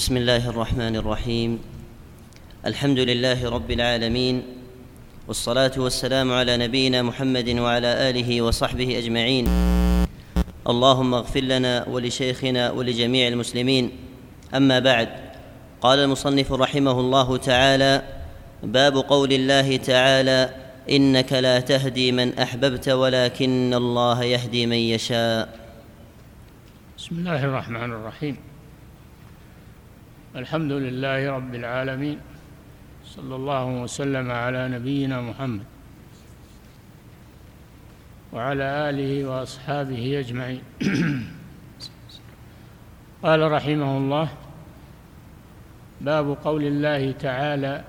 بسم الله الرحمن الرحيم. الحمد لله رب العالمين والصلاة والسلام على نبينا محمد وعلى آله وصحبه أجمعين. اللهم اغفر لنا ولشيخنا ولجميع المسلمين. أما بعد قال المصنف رحمه الله تعالى باب قول الله تعالى إنك لا تهدي من أحببت ولكن الله يهدي من يشاء. بسم الله الرحمن الرحيم. الحمد لله رب العالمين صلى الله وسلم على نبينا محمد وعلى آله وأصحابه أجمعين. قال رحمه الله باب قول الله تعالى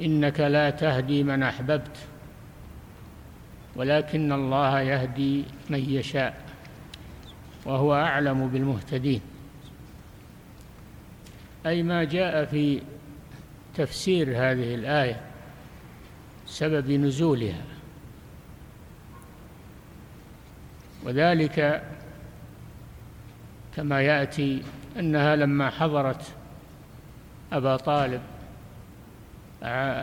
إنك لا تهدي من أحببت ولكن الله يهدي من يشاء وهو أعلم بالمهتدين. أي ما جاء في تفسير هذه الآية سبب نزولها. وذلك كما يأتي أنها لما حضرت أبا طالب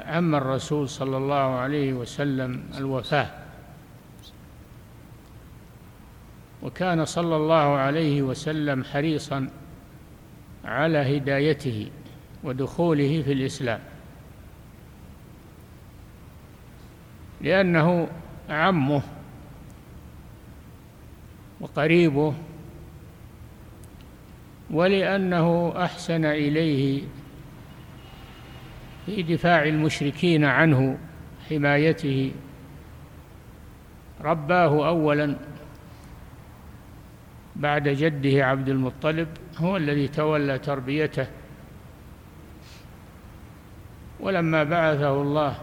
عم الرسول صلى الله عليه وسلم الوفاة. وكان صلى الله عليه وسلم حريصا على هدايته ودخوله في الإسلام. لأنه عمه وقريبه ولأنه أحسن إليه في دفاع المشركين عنه حمايته. رباه اولا بعد جده عبد المطلب هو الذي تولى تربيته. ولما بعثه الله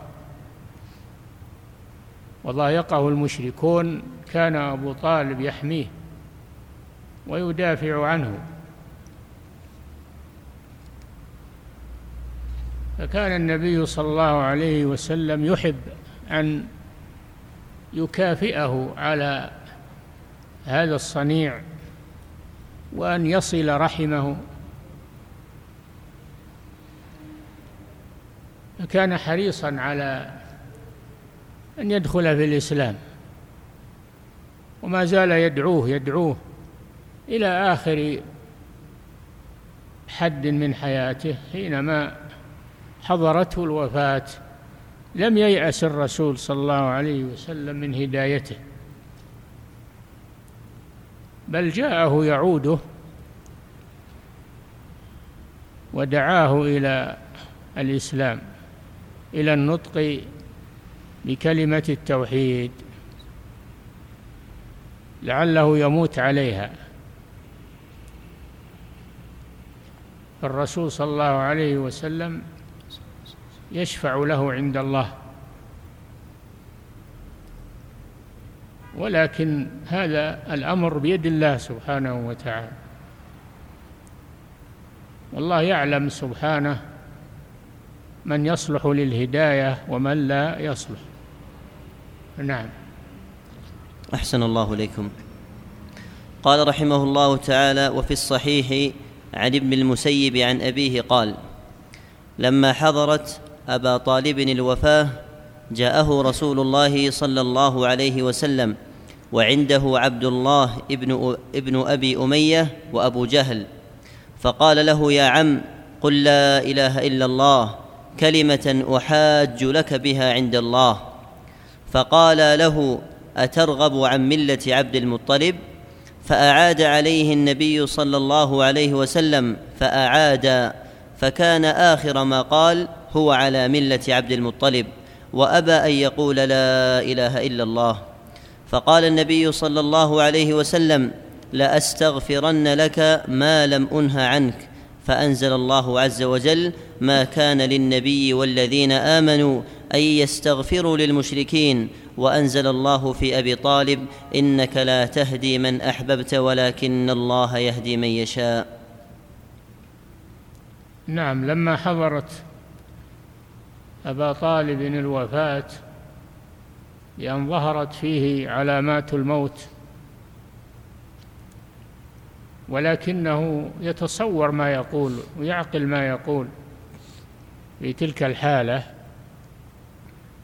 وضايقه المشركون كان أبو طالب يحميه ويدافع عنه. فكان النبي صلى الله عليه وسلم يحب أن يكافئه على هذا الصنيع. وأن يصل رحمه. فكان حريصا على أن يدخل في الإسلام. وما زال يدعوه يدعوه إلى آخر حد من حياته حينما حضرته الوفاة. لم ييأس الرسول صلى الله عليه وسلم من هدايته. بل جاءه يعوده ودعاه إلى الإسلام إلى النطق بكلمة التوحيد لعله يموت عليها. الرسول صلى الله عليه وسلم يشفع له عند الله. ولكن هذا الأمر بيد الله سبحانه وتعالى. والله يعلم سبحانه من يصلح للهداية ومن لا يصلح. نعم. أحسن الله إليكم. قال رحمه الله تعالى وفي الصحيح عن ابن المسيب عن أبيه قال لما حضرت أبا طالب الوفاة جاءه رسول الله صلى الله عليه وسلم وعنده عبد الله ابن, ابن أبي أمية وأبو جهل فقال له يا عم قل لا إله إلا الله كلمة أحاج لك بها عند الله. فقال له أترغب عن ملة عبد المطلب؟ فأعاد عليه النبي صلى الله عليه وسلم فأعاد فكان آخر ما قال هو على ملة عبد المطلب. وأبى أن يقول لا إله إلا الله. فقال النبي صلى الله عليه وسلم لأستغفرن لك ما لم أنه عنك. فأنزل الله عز وجل ما كان للنبي والذين آمنوا أن يستغفروا للمشركين. وأنزل الله في أبي طالب إنك لا تهدي من أحببت ولكن الله يهدي من يشاء. نعم لما حضرت أبا طالب الوفاة لأن ظهرت فيه علامات الموت. ولكنه يتصور ما يقول ويعقل ما يقول في تلك الحالة.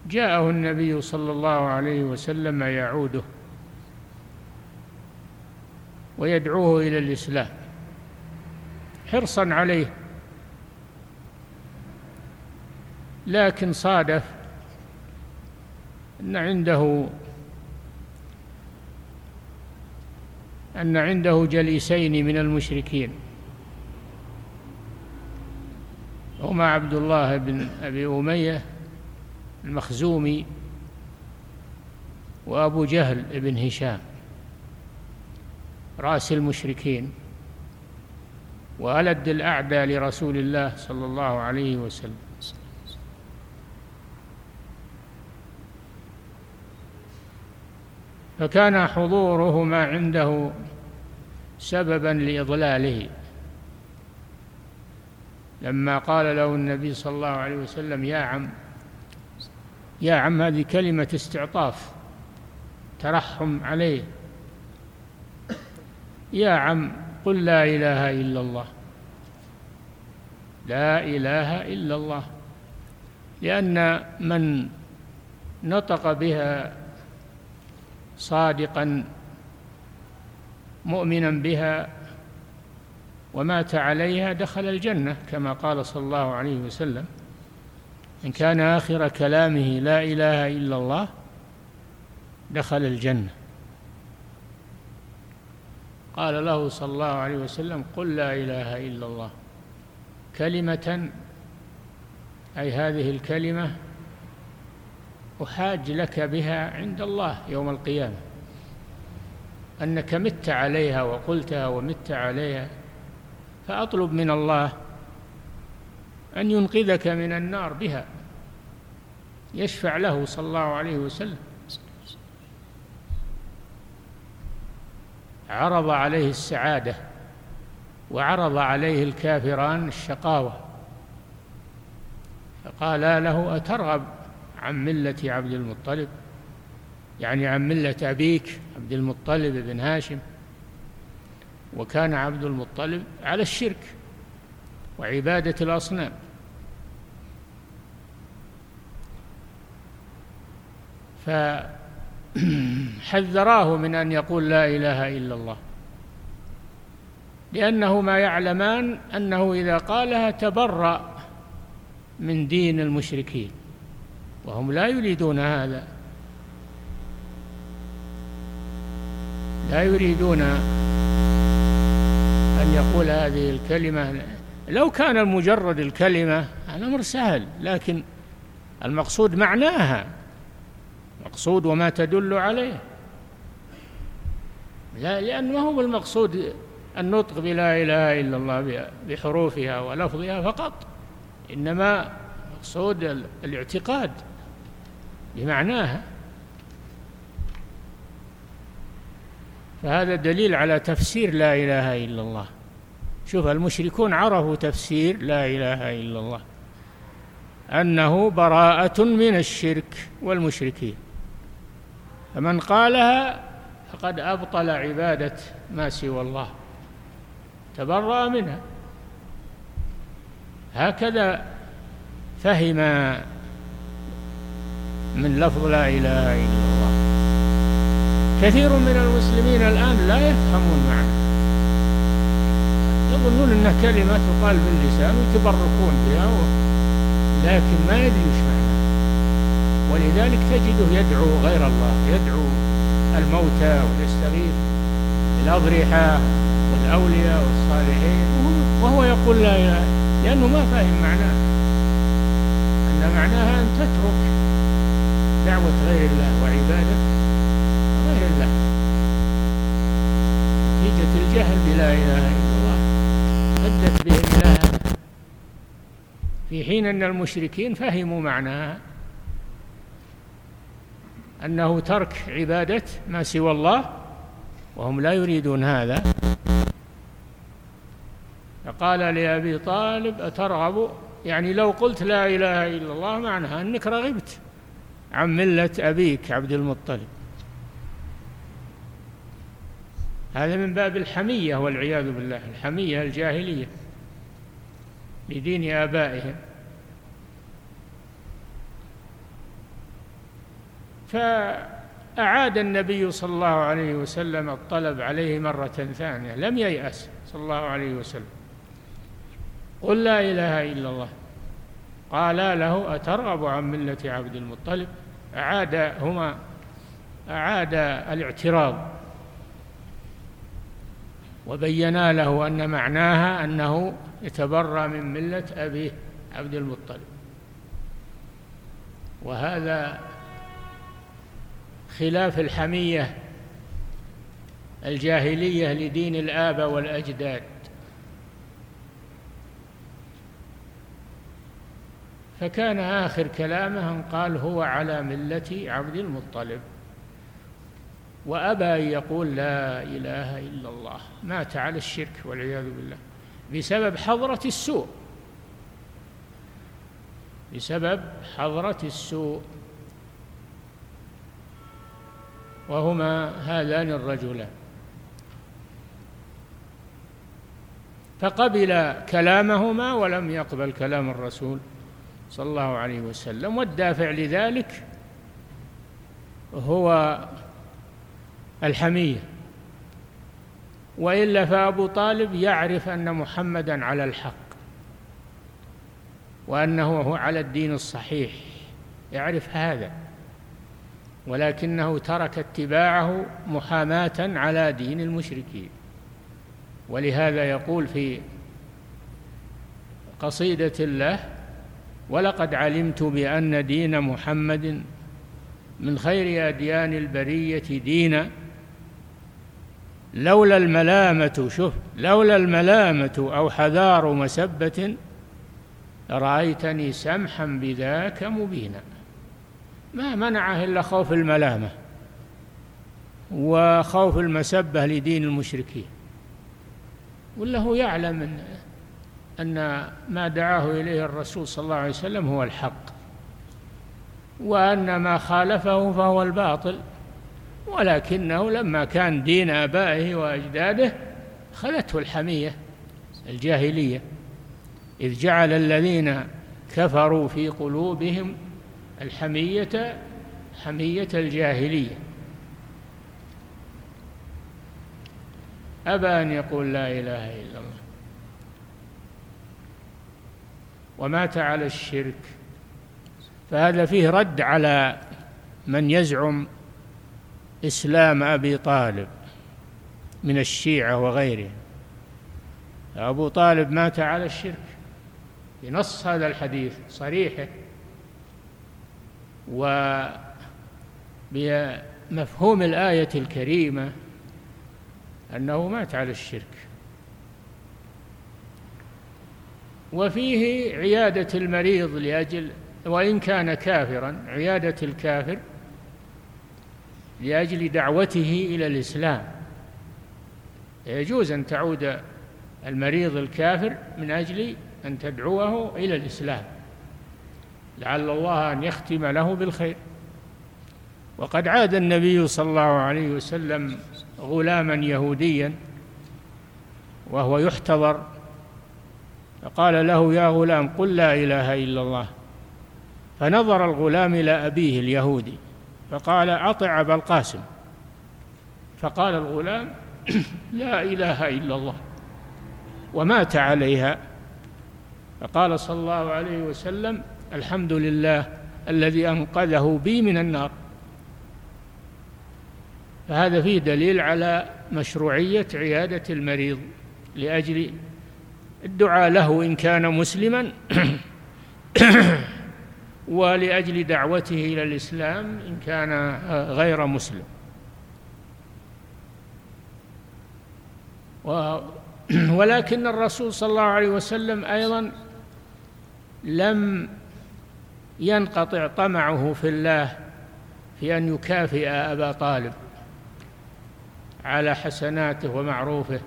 جاءه النبي صلى الله عليه وسلم يعوده ويدعوه إلى الإسلام حرصا عليه. لكن صادف أن عنده أن عنده جليسين من المشركين هما عبد الله بن أبي أمية المخزومي وأبو جهل بن هشام رأس المشركين وألد الأعدى لرسول الله صلى الله عليه وسلم. فكان حضورهما عنده سببا لإضلاله. لما قال له النبي صلى الله عليه وسلم يا عم يا عم هذه كلمة استعطاف ترحم عليه. يا عم قل لا إله إلا الله. لا إله إلا الله. لأن من نطق بها صادقا مؤمنا بها ومات عليها دخل الجنة كما قال صلى الله عليه وسلم إن كان آخر كلامه لا إله إلا الله دخل الجنة. قال له صلى الله عليه وسلم قل لا إله إلا الله. كلمة أي هذه الكلمة أحاج لك بها عند الله يوم القيامة. أنك مت عليها وقلتها ومت عليها فأطلب من الله أن ينقذك من النار بها. يشفع له صلى الله عليه وسلم. عرض عليه السعادة وعرض عليه الكافران الشقاوة. فقال له أترغب؟ عن ملة عبد المطلب يعني عن ملة أبيك عبد المطلب بن هاشم وكان عبد المطلب على الشرك وعبادة الأصنام. فحذراه من أن يقول لا إله إلا الله لأنهما يعلمان أنه إذا قالها تبرأ من دين المشركين. وهم لا يريدون هذا. لا يريدون أن يقول هذه الكلمة. لو كان مجرد الكلمة الأمر سهل لكن المقصود معناها. مقصود وما تدل عليه. لا لأن ما هو المقصود النطق بلا إله إلا الله بحروفها ولفظها فقط. إنما مقصود الاعتقاد. بمعناها. فهذا دليل على تفسير لا إله إلا الله. شوف المشركون عرفوا تفسير لا إله إلا الله أنه براءة من الشرك والمشركين. فمن قالها فقد أبطل عبادة ما سوى الله تبرأ منها. هكذا فهم من لفظ لا إله إلا الله. كثير من المسلمين الآن لا يفهمون معنى. يظنون أنها كلمة تقال باللسان ويتبركون بها لكن ما يدري وش معنى. ولذلك تجده يدعو غير الله يدعو الموتى ويستغيث بالأضرحة والأولياء والصالحين. وهو يقول لا لأنه ما فاهم معناه. أن معناها أن تترك دعوة غير الله وعبادة غير الله. نتيجة الجهل بلا إله إلا الله. أدت به إلى في حين أن المشركين فهموا معناها أنه ترك عبادة ما سوى الله وهم لا يريدون هذا. فقال لأبي طالب أترغب؟ يعني لو قلت لا إله إلا الله معناها أنك رغبت. عن ملة أبيك عبد المطلب. هذا من باب الحمية والعياذ بالله الحمية الجاهلية لدين آبائهم. فأعاد النبي صلى الله عليه وسلم الطلب عليه مرة ثانية لم ييأس صلى الله عليه وسلم. قل لا إله إلا الله. قال له أترغب عن ملة عبد المطلب؟ أعاد هما أعاد الاعتراض. وبينا له أن معناها أنه يتبرى من ملة أبيه عبد المطلب. وهذا خلاف الحمية الجاهلية لدين الآباء والأجداد. فكان آخر كلامه أن قال هو على ملة عبد المطلب. وأبى أن يقول لا إله إلا الله مات على الشرك والعياذ بالله بسبب حضرة السوء. بسبب حضرة السوء. وهما هذان الرجلان. فقبل كلامهما ولم يقبل كلام الرسول. صلى الله عليه وسلم والدافع لذلك هو الحمية وإلا فأبو طالب يعرف أن محمدا على الحق وأنه هو على الدين الصحيح يعرف هذا ولكنه ترك اتباعه محاماة على دين المشركين. ولهذا يقول في قصيدة له ولقد علمت بأن دين محمد من خير أديان البرية دينا. لولا الملامة شوف لولا الملامة أو حذار مسبة رأيتني سمحا بذاك مبينا. ما منعه إلا خوف الملامة وخوف المسبة لدين المشركين. ولا هو يعلم أن أن ما دعاه إليه الرسول صلى الله عليه وسلم هو الحق وأن ما خالفه فهو الباطل ولكنه لما كان دين آبائه وأجداده خلته الحمية الجاهلية إذ جعل الذين كفروا في قلوبهم الحمية حمية الجاهلية. أبى أن يقول لا إله إلا الله. ومات على الشرك. فهذا فيه رد على من يزعم إسلام أبي طالب من الشيعة وغيرهم. أبو طالب مات على الشرك. بنص هذا الحديث صريحة وبمفهوم الآية الكريمة أنه مات على الشرك. وفيه عيادة المريض لأجل وإن كان كافرا عيادة الكافر لأجل دعوته إلى الإسلام. يجوز أن تعود المريض الكافر من أجل أن تدعوه إلى الإسلام. لعل الله أن يختم له بالخير. وقد عاد النبي صلى الله عليه وسلم غلاما يهوديا وهو يحتضر فقال له يا غلام قل لا إله إلا الله. فنظر الغلام إلى أبيه اليهودي فقال أطع أبا القاسم. فقال الغلام لا إله إلا الله ومات عليها. فقال صلى الله عليه وسلم الحمد لله الذي أنقذه بي من النار. فهذا فيه دليل على مشروعية عيادة المريض لأجل الدعاء له إن كان مسلما. ولأجل دعوته إلى الإسلام إن كان غير مسلم. ولكن الرسول صلى الله عليه وسلم أيضا لم ينقطع طمعه في الله في أن يكافئ أبا طالب على حسناته ومعروفه.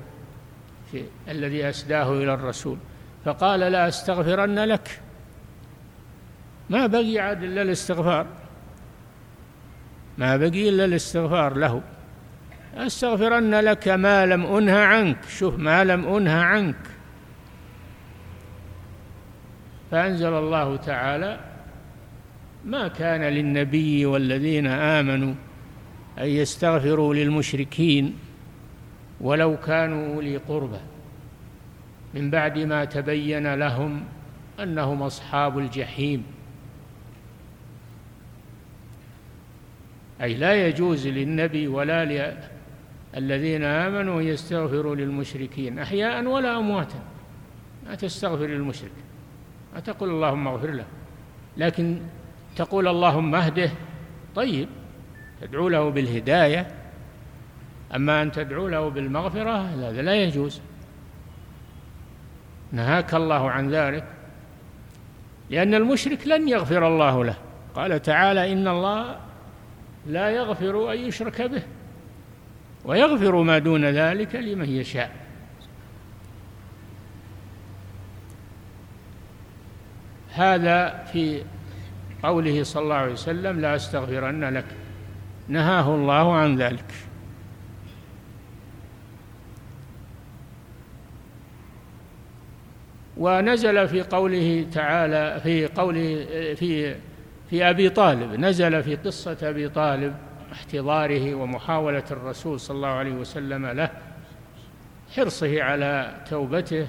الذي أسداه إلى الرسول. فقال لا أستغفرن لك. ما بقي عاد إلا الاستغفار. ما بقي إلا الاستغفار له. أستغفرن لك ما لم أنه عنك. شوف ما لم أنه عنك. فأنزل الله تعالى ما كان للنبي والذين آمنوا أن يستغفروا للمشركين. ولو كانوا أولي قربى. من بعد ما تبين لهم أنهم أصحاب الجحيم. أي لا يجوز للنبي ولا للذين آمنوا أن يستغفروا للمشركين أحياء ولا أمواتا. ما تستغفر للمشرك. ما تقول اللهم اغفر له. لكن تقول اللهم اهده. طيب. تدعو له بالهداية. أما أن تدعو له بالمغفرة هذا لا يجوز. نهاك الله عن ذلك لأن المشرك لن يغفر الله له. قال تعالى إن الله لا يغفر أن يشرك به ويغفر ما دون ذلك لمن يشاء. هذا في قوله صلى الله عليه وسلم لا أستغفرن لك. نهاه الله عن ذلك. ونزل في قوله تعالى في قوله في في أبي طالب نزل في قصة أبي طالب احتضاره ومحاولة الرسول صلى الله عليه وسلم له حرصه على توبته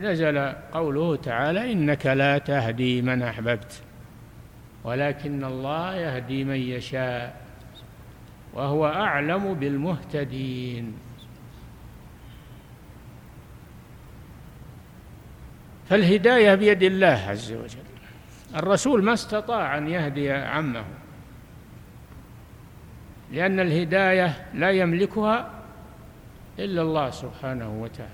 نزل قوله تعالى إنك لا تهدي من أحببت ولكن الله يهدي من يشاء وهو أعلم بالمهتدين. فالهداية بيد الله عز وجل. الرسول ما استطاع أن يهدي عمه لأن الهداية لا يملكها إلا الله سبحانه وتعالى.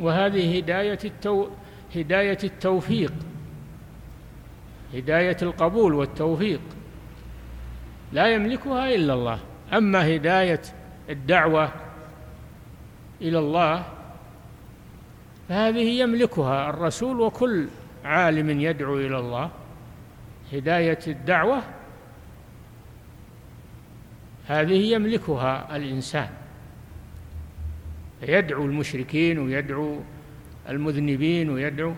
وهذه هداية التو هداية التوفيق هداية القبول والتوفيق. لا يملكها إلا الله. أما هداية الدعوة إلى الله فهذه يملكها الرسول وكل عالم يدعو إلى الله. هداية الدعوة هذه يملكها الإنسان. يدعو المشركين ويدعو المذنبين ويدعو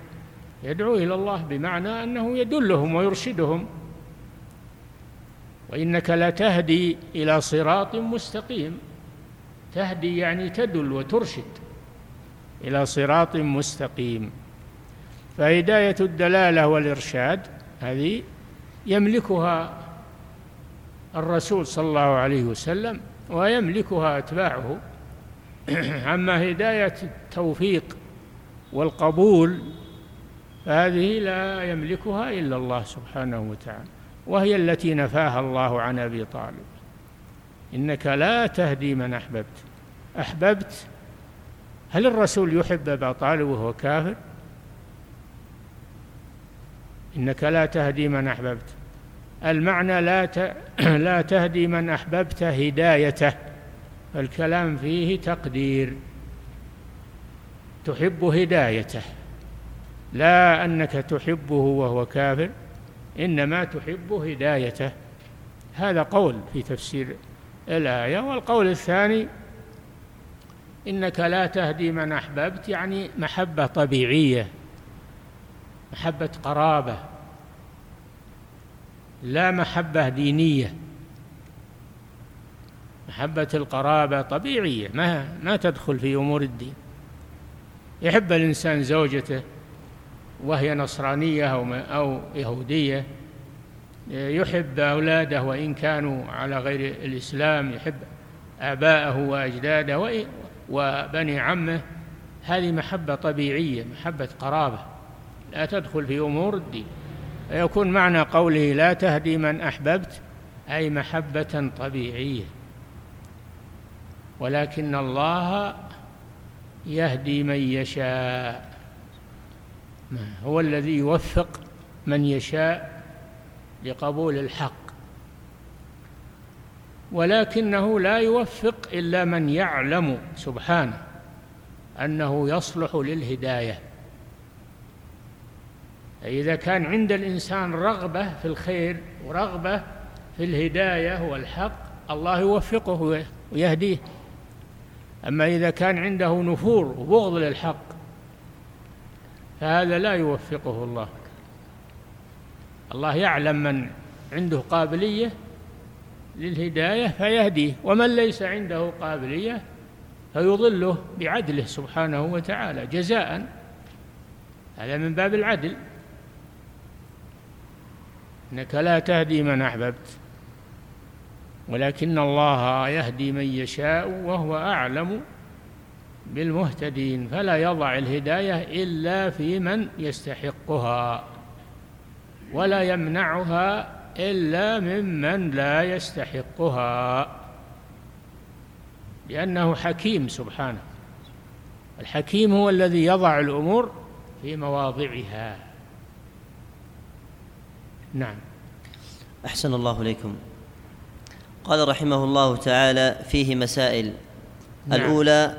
يدعو إلى الله بمعنى أنه يدلهم ويرشدهم. وإنك لتهدي إلى صراط مستقيم. تهدي يعني تدل وترشد. إلى صراط مستقيم. فهداية الدلالة والإرشاد هذه يملكها الرسول صلى الله عليه وسلم ويملكها أتباعه. أما هداية التوفيق والقبول فهذه لا يملكها إلا الله سبحانه وتعالى وهي التي نفاها الله عن أبي طالب. إنك لا تهدي من أحببت. أحببت هل الرسول يحب أبا طالب وهو كافر؟ إنك لا تهدي من أحببت. المعنى لا لا تهدي من أحببت هدايته. الكلام فيه تقدير. تحب هدايته. لا أنك تحبه وهو كافر إنما تحب هدايته. هذا قول في تفسير الآية. والقول الثاني إنك لا تهدي من أحببت يعني محبة طبيعية محبة قرابة لا محبة دينية. محبة القرابة طبيعية ما ما تدخل في أمور الدين. يحب الإنسان زوجته وهي نصرانية أو أو يهودية. يحب أولاده وإن كانوا على غير الإسلام يحب آباءه وأجداده وبني عمه هذه محبة طبيعية محبة قرابة. لا تدخل في أمور الدين. فيكون معنى قوله لا تهدي من أحببت أي محبة طبيعية. ولكن الله يهدي من يشاء. هو الذي يوفق من يشاء لقبول الحق. ولكنه لا يوفق إلا من يعلم سبحانه أنه يصلح للهداية. اذا كان عند الإنسان رغبة في الخير ورغبة في الهداية والحق الله يوفقه ويهديه. أما إذا كان عنده نفور وبغض للحق فهذا لا يوفقه الله. الله يعلم من عنده قابلية للهداية فيهديه ومن ليس عنده قابلية فيضله بعدله سبحانه وتعالى جزاء. هذا من باب العدل. إنك لا تهدي من أحببت ولكن الله يهدي من يشاء وهو أعلم بالمهتدين فلا يضع الهداية إلا في من يستحقها ولا يمنعها إلا ممن لا يستحقها لأنه حكيم سبحانه. الحكيم هو الذي يضع الأمور في مواضعها. نعم. أحسن الله إليكم. قال رحمه الله تعالى فيه مسائل. نعم. الأولى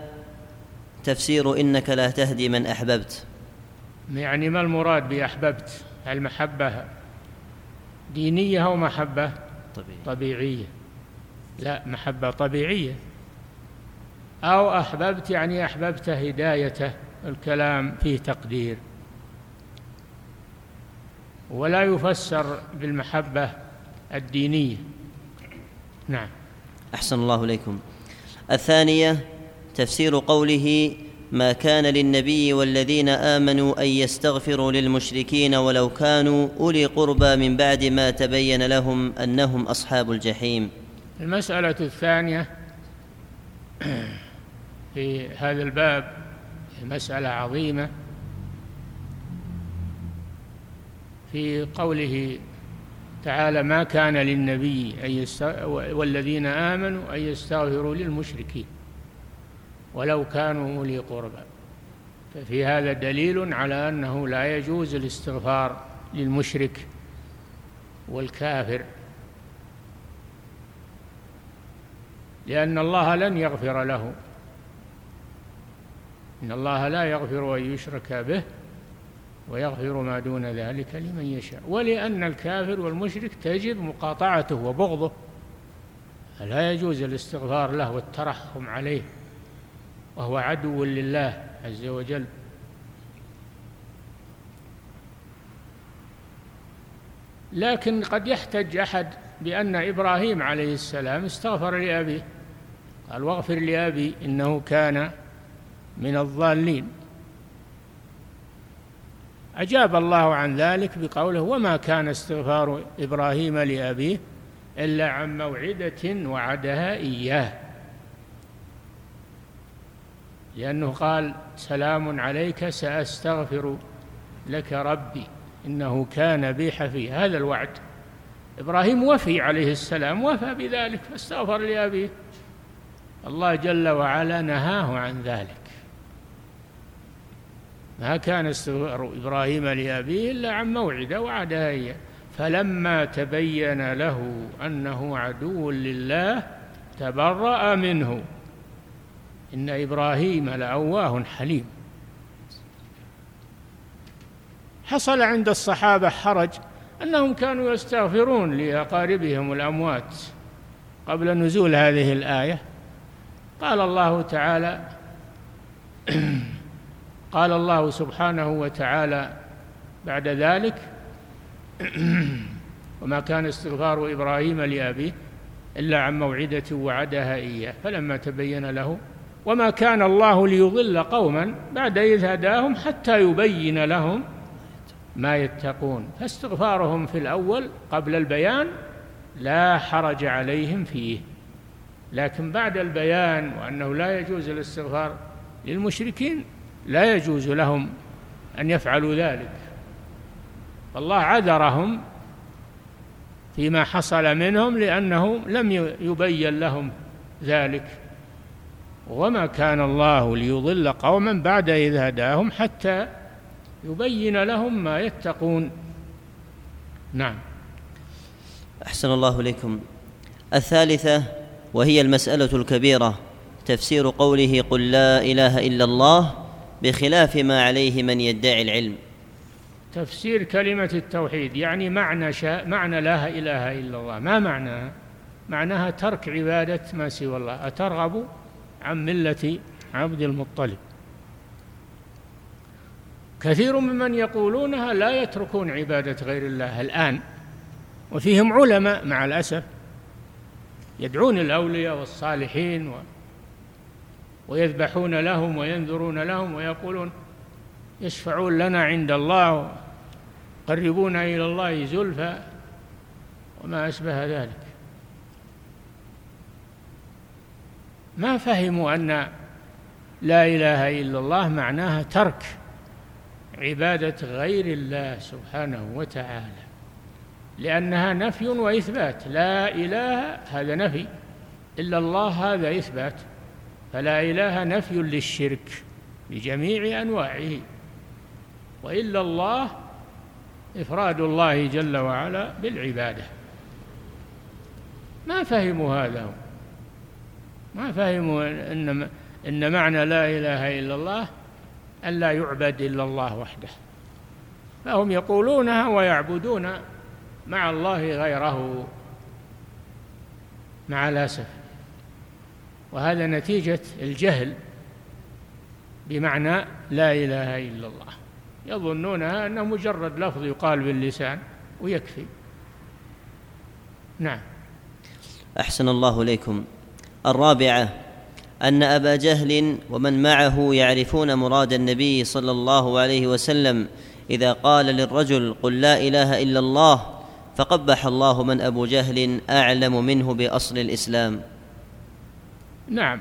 تفسير إنك لا تهدي من أحببت. يعني ما المراد بأحببت؟ دينية أو محبة طبيعية. طبيعية. لا محبة طبيعية. أو أحببت يعني أحببت هدايته الكلام فيه تقدير. ولا يفسر بالمحبة الدينية. نعم. أحسن الله إليكم. الثانية تفسير قوله ما كان للنبي والذين آمنوا أن يستغفروا للمشركين ولو كانوا أولي قربى من بعد ما تبين لهم أنهم أصحاب الجحيم المسألة الثانية في هذا الباب مسألة عظيمة في قوله تعالى ما كان للنبي أن. والذين آمنوا أن يستغفروا للمشركين ولو كانوا أولي قربى. ففي هذا دليل على أنه لا يجوز الاستغفار للمشرك والكافر. لأن الله لن يغفر له. إن الله لا يغفر أن يشرك به ويغفر ما دون ذلك لمن يشاء. ولأن الكافر والمشرك تجب مقاطعته وبغضه. لا يجوز الاستغفار له والترحم عليه. وهو عدو لله عز وجل. لكن قد يحتج أحد بأن إبراهيم عليه السلام استغفر لأبيه. قال واغفر لأبي إنه كان من الضالين. أجاب الله عن ذلك بقوله وما كان استغفار إبراهيم لأبيه إلا عن موعدة وعدها إياه. لأنه قال سلام عليك سأستغفر لك ربي إنه كان بي حفي. هذا الوعد. إبراهيم وفي عليه السلام وفى بذلك فاستغفر لأبيه. الله جل وعلا نهاه عن ذلك. ما كان استغفار إبراهيم لأبيه إلا عن موعدة وعدها إياه فلما تبين له أنه عدو لله تبرأ منه. إن إبراهيم لأواه حليم. حصل عند الصحابة حرج أنهم كانوا يستغفرون لأقاربهم الأموات قبل نزول هذه الآية. قال الله تعالى قال الله سبحانه وتعالى بعد ذلك وما كان استغفار إبراهيم لأبيه إلا عن موعدة وعدها إياه. فلما تبين له وما كان الله ليضل قوما بعد إذ هداهم حتى يبين لهم ما يتقون. فاستغفارهم في الأول قبل البيان لا حرج عليهم فيه. لكن بعد البيان وأنه لا يجوز الاستغفار للمشركين لا يجوز لهم أن يفعلوا ذلك. الله عذرهم فيما حصل منهم لأنه لم يبين لهم ذلك. وما كان الله ليضل قوما بعد إذ هداهم حتى يبين لهم ما يتقون. نعم. أحسن الله إليكم. الثالثة وهي المسألة الكبيرة تفسير قوله قل لا إله إلا الله بخلاف ما عليه من يدعي العلم. تفسير كلمة التوحيد يعني معنى شاء معنى لا إله إلا الله. ما معناها معناها ترك عبادة ما سوى الله. أترغب عن ملة عبد المطلب. كثير ممن يقولونها لا يتركون عبادة غير الله الآن وفيهم علماء مع الأسف يدعون الأولياء والصالحين و ويذبحون لهم وينذرون لهم ويقولون يشفعون لنا عند الله قربونا إلى الله زلفى وما أشبه ذلك. ما فهموا أن لا إله إلا الله معناها ترك عبادة غير الله سبحانه وتعالى لأنها نفي وإثبات. لا إله هذا نفي إلا الله هذا إثبات. فلا إله نفي للشرك بجميع أنواعه وإلا الله إفراد الله جل وعلا بالعبادة. ما فهموا هذا؟ ما فهموا إن إن معنى لا إله إلا الله أن لا يعبد إلا الله وحده. فهم يقولونها ويعبدون مع الله غيره مع الأسف وهذا نتيجة الجهل بمعنى لا إله إلا الله. يظنونها أنه مجرد لفظ يقال باللسان ويكفي. نعم. أحسن الله إليكم. الرابعة أن أبا جهل ومن معه يعرفون مراد النبي صلى الله عليه وسلم إذا قال للرجل قل لا إله إلا الله فقبح الله من أبو جهل أعلم منه بأصل الإسلام. نعم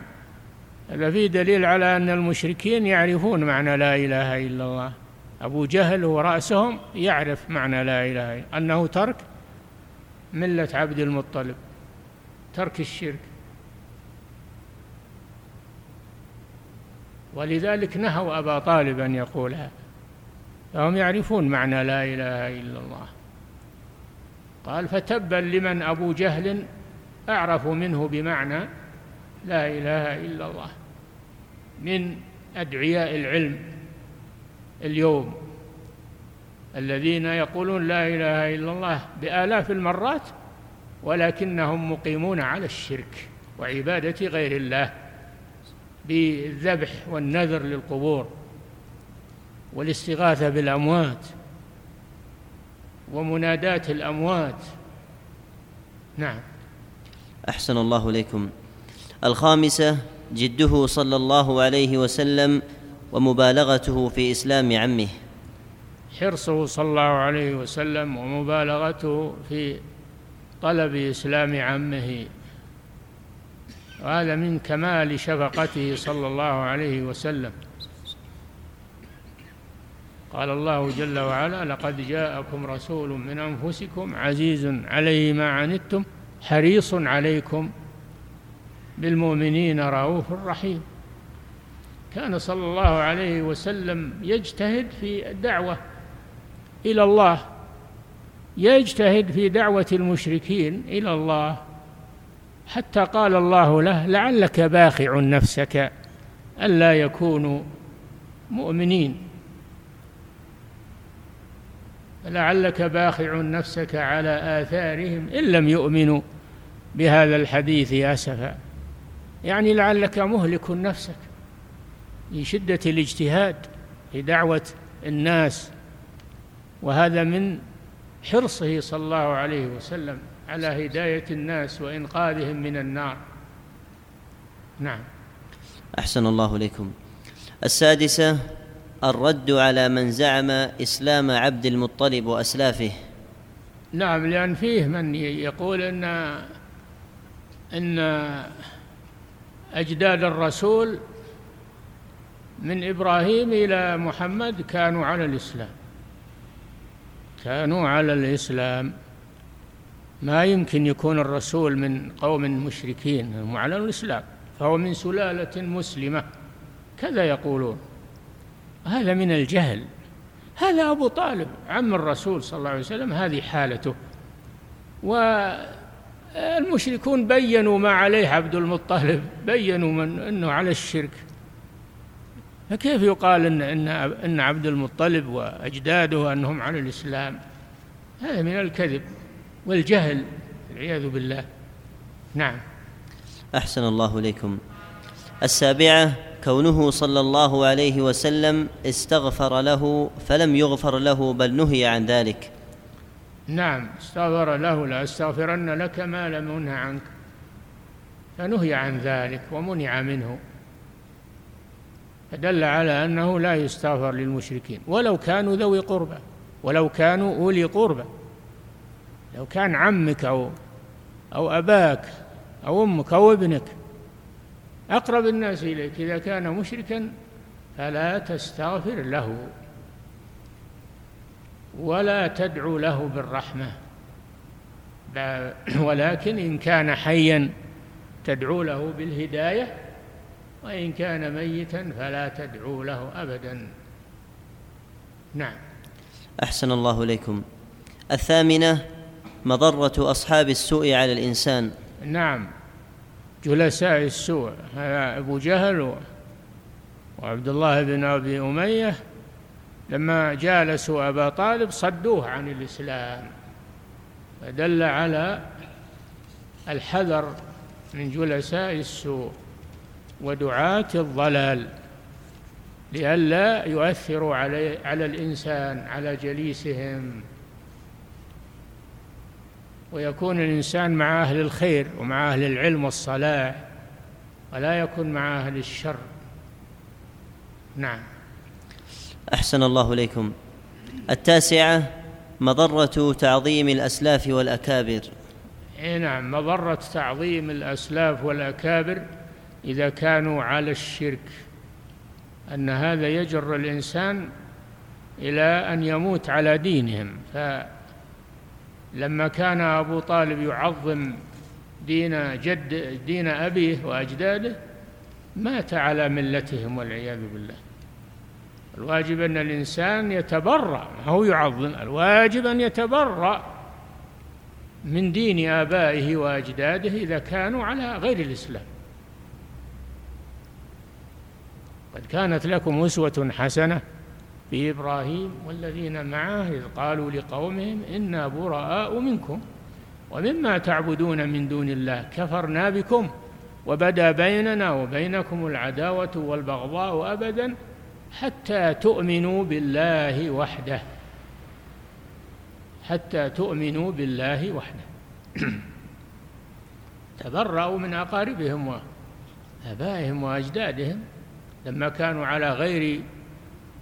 هذا فيه دليل على أن المشركين يعرفون معنى لا إله إلا الله. أبو جهل هو رأسهم يعرف معنى لا إله إلا أنه ترك ملة عبد المطلب ترك الشرك. ولذلك نهوا أبا طالب أن يقولها. فهم يعرفون معنى لا إله إلا الله. قال فتبا لمن أبو جهل أعرف منه بمعنى لا إله إلا الله من أدعياء العلم اليوم الذين يقولون لا إله إلا الله بآلاف المرات ولكنهم مقيمون على الشرك وعبادة غير الله. بالذبح والنذر للقبور والاستغاثة بالأموات ومناداة الأموات. نعم. أحسن الله إليكم. الخامسة جده صلى الله عليه وسلم ومبالغته في إسلام عمه. حرصه صلى الله عليه وسلم ومبالغته في طلب إسلام عمه. وهذا من كمال شفقته صلى الله عليه وسلم. قال الله جل وعلا لقد جاءكم رسول من أنفسكم عزيز عليه ما عنتم حريص عليكم بالمؤمنين رؤوف رحيم. كان صلى الله عليه وسلم يجتهد في الدعوه إلى الله يجتهد في دعوة المشركين إلى الله. حتى قال الله له لعلك باخع نفسك ألا يكونوا مؤمنين. لعلك باخع نفسك على آثارهم إن لم يؤمنوا بهذا الحديث أسفا يعني لعلك مهلك نفسك في شدة الاجتهاد في دعوة الناس. وهذا من حرصه صلى الله عليه وسلم. على هداية الناس وإنقاذهم من النار. نعم. أحسن الله إليكم. السادسة الرد على من زعم إسلام عبد المطلب وأسلافه. نعم لأن فيه من يقول أن أن أجداد الرسول من إبراهيم إلى محمد كانوا على الإسلام. كانوا على الإسلام. ما يمكن يكون الرسول من قوم مشركين هم على الإسلام فهو من سلالة مسلمة. كذا يقولون. هذا من الجهل. هذا أبو طالب عم الرسول صلى الله عليه وسلم هذه حالته. والمشركون بينوا ما عليه عبد المطلب بينوا من أنه على الشرك. فكيف يقال إن, إن, إن عبد المطلب وأجداده أنهم على الإسلام؟ هذا من الكذب. والجهل والعياذ بالله. نعم. أحسن الله إليكم. السابعة كونه صلى الله عليه وسلم استغفر له فلم يغفر له بل نهي عن ذلك. نعم. استغفر له لا استغفرن لك ما لم انه عنك. فنهي عن ذلك ومنع منه. فدل على أنه لا يستغفر للمشركين ولو كانوا ذوي قربى ولو كانوا أولي قربى. لو كان عمك أو أو أباك أو أمك أو ابنك أقرب الناس إليك إذا كان مشركا فلا تستغفر له ولا تدعو له بالرحمة. ولكن إن كان حيا تدعو له بالهداية وإن كان ميتا فلا تدعو له ابدا. نعم. أحسن الله إليكم. الثامنة مضرة أصحاب السوء على الإنسان. نعم. جلساء السوء هذا أبو جهل وعبد الله بن أبي أمية لما جالسوا أبا طالب صدوه عن الإسلام. فدل على الحذر من جلساء السوء ودعاة الضلال لئلا يؤثروا علي على الإنسان على جليسهم. ويكون الإنسان مع أهل الخير ومع أهل العلم والصلاح ولا يكون مع أهل الشر. نعم. أحسن الله إليكم. التاسعة مضرة تعظيم الأسلاف والأكابر. إي نعم مضرة تعظيم الأسلاف والأكابر إذا كانوا على الشرك. أن هذا يجر الإنسان إلى أن يموت على دينهم. فلما كان أبو طالب يعظم دين جد دين أبيه وأجداده مات على ملتهم والعياذ بالله. الواجب أن الإنسان يتبرأ هو يعظم؟ الواجب أن يتبرأ من دين آبائه وأجداده إذا كانوا على غير الإسلام. قد كانت لكم أسوة حسنة في إبراهيم والذين معه إذ قالوا لقومهم إنا براء منكم ومما تعبدون من دون الله كفرنا بكم وبدا بيننا وبينكم العداوة والبغضاء أبدا حتى تؤمنوا بالله وحده. حتى تؤمنوا بالله وحده. تبرأوا من أقاربهم وآبائهم وأجدادهم لما كانوا على غير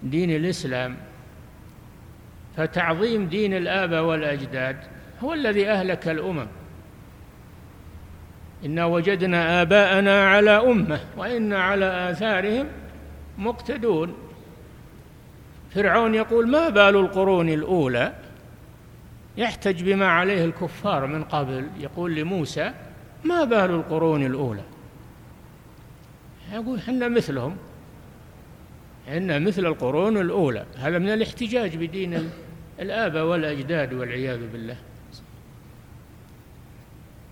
دين الإسلام فتعظيم دين الآباء والأجداد هو الذي أهلك الأمم. إنا وجدنا آباءنا على أمة وإنا على آثارهم مقتدون. فرعون يقول ما بال القرون الأولى؟ يحتج بما عليه الكفار من قبل يقول لموسى ما بال القرون الأولى؟ يقول حنا مثلهم. حنا مثل القرون الأولى هذا من الاحتجاج بدين الآباء والأجداد والعياذ بالله.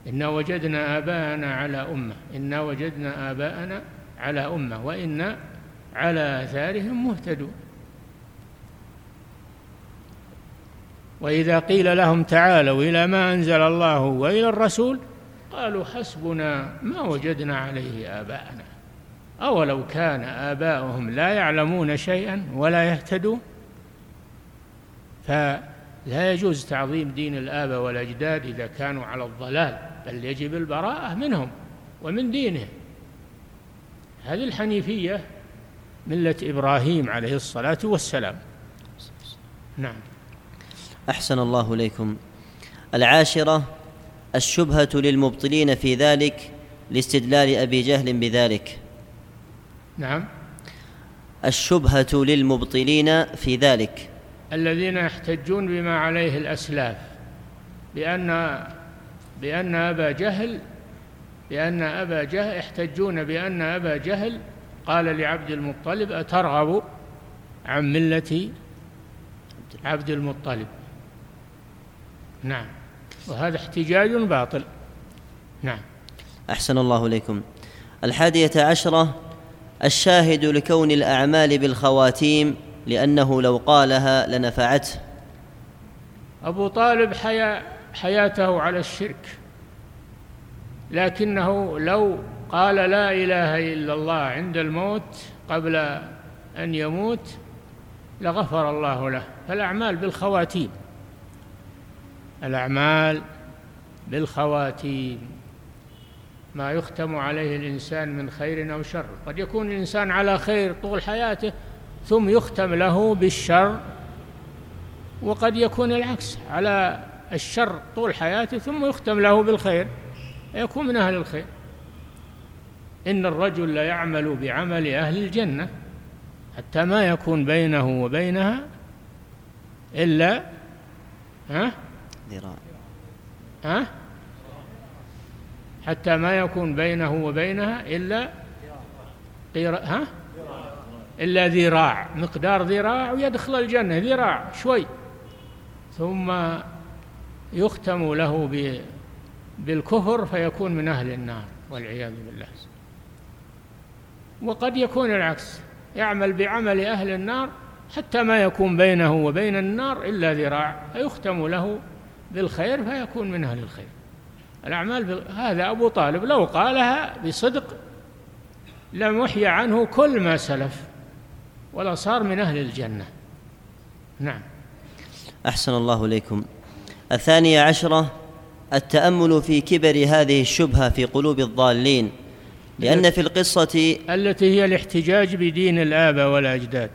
إنا وجدنا آباءنا على أمة إنا وجدنا آباءنا على أمة وإنا على آثارهم مهتدون. وإذا قيل لهم تعالوا إلى ما أنزل الله وإلى الرسول قالوا حسبنا ما وجدنا عليه آباءنا. أولو كان آباؤهم لا يعلمون شيئا ولا يهتدون؟ فلا يجوز تعظيم دين الآباء والأجداد إذا كانوا على الضلال بل يجب البراءة منهم ومن دينهم. هذه الحنيفية ملة إبراهيم عليه الصلاة والسلام. نعم. أحسن الله إليكم. العاشرة الشبهة للمبطلين في ذلك لاستدلال أبي جهل بذلك. نعم. الشبهة للمبطلين في ذلك. الذين يحتجون بما عليه الأسلاف. بأن بأن أبا جهل بأن أبا جهل يحتجون بأن أبا جهل قال لعبد المطلب أترغب عن ملة عبد المطلب؟ نعم. وهذا احتجاج باطل. نعم. أحسن الله إليكم. الحادية عشرة الشاهد لكون الأعمال بالخواتيم لأنه لو قالها لنفعته. أبو طالب حيا حياته على الشرك. لكنه لو قال لا إله إلا الله عند الموت قبل أن يموت لغفر الله له. فالأعمال بالخواتيم. الأعمال بالخواتيم. ما يختم عليه الإنسان من خير أو شر. قد يكون الإنسان على خير طول حياته ثم يختم له بالشر وقد يكون العكس على الشر طول حياته ثم يختم له بالخير يكون من أهل الخير. إن الرجل ليعمل بعمل أهل الجنة حتى ما يكون بينه وبينها إلا ها؟ ذراع. ها؟ حتى ما يكون بينه وبينها إلا ها؟ إلا ذراع مقدار ذراع ويدخل الجنة ذراع شوي. ثم يختم له بالكفر فيكون من أهل النار والعياذ بالله. وقد يكون العكس يعمل بعمل أهل النار حتى ما يكون بينه وبين النار إلا ذراع فيختم له بالخير فيكون من أهل الخير. الأعمال هذا أبو طالب لو قالها بصدق لم يحيى عنه كل ما سلف ولا صار من أهل الجنة. نعم. أحسن الله إليكم. الثانية عشرة التأمل في كبر هذه الشبهة في قلوب الضالين لأن في القصة التي هي الاحتجاج بدين الآباء والأجداد.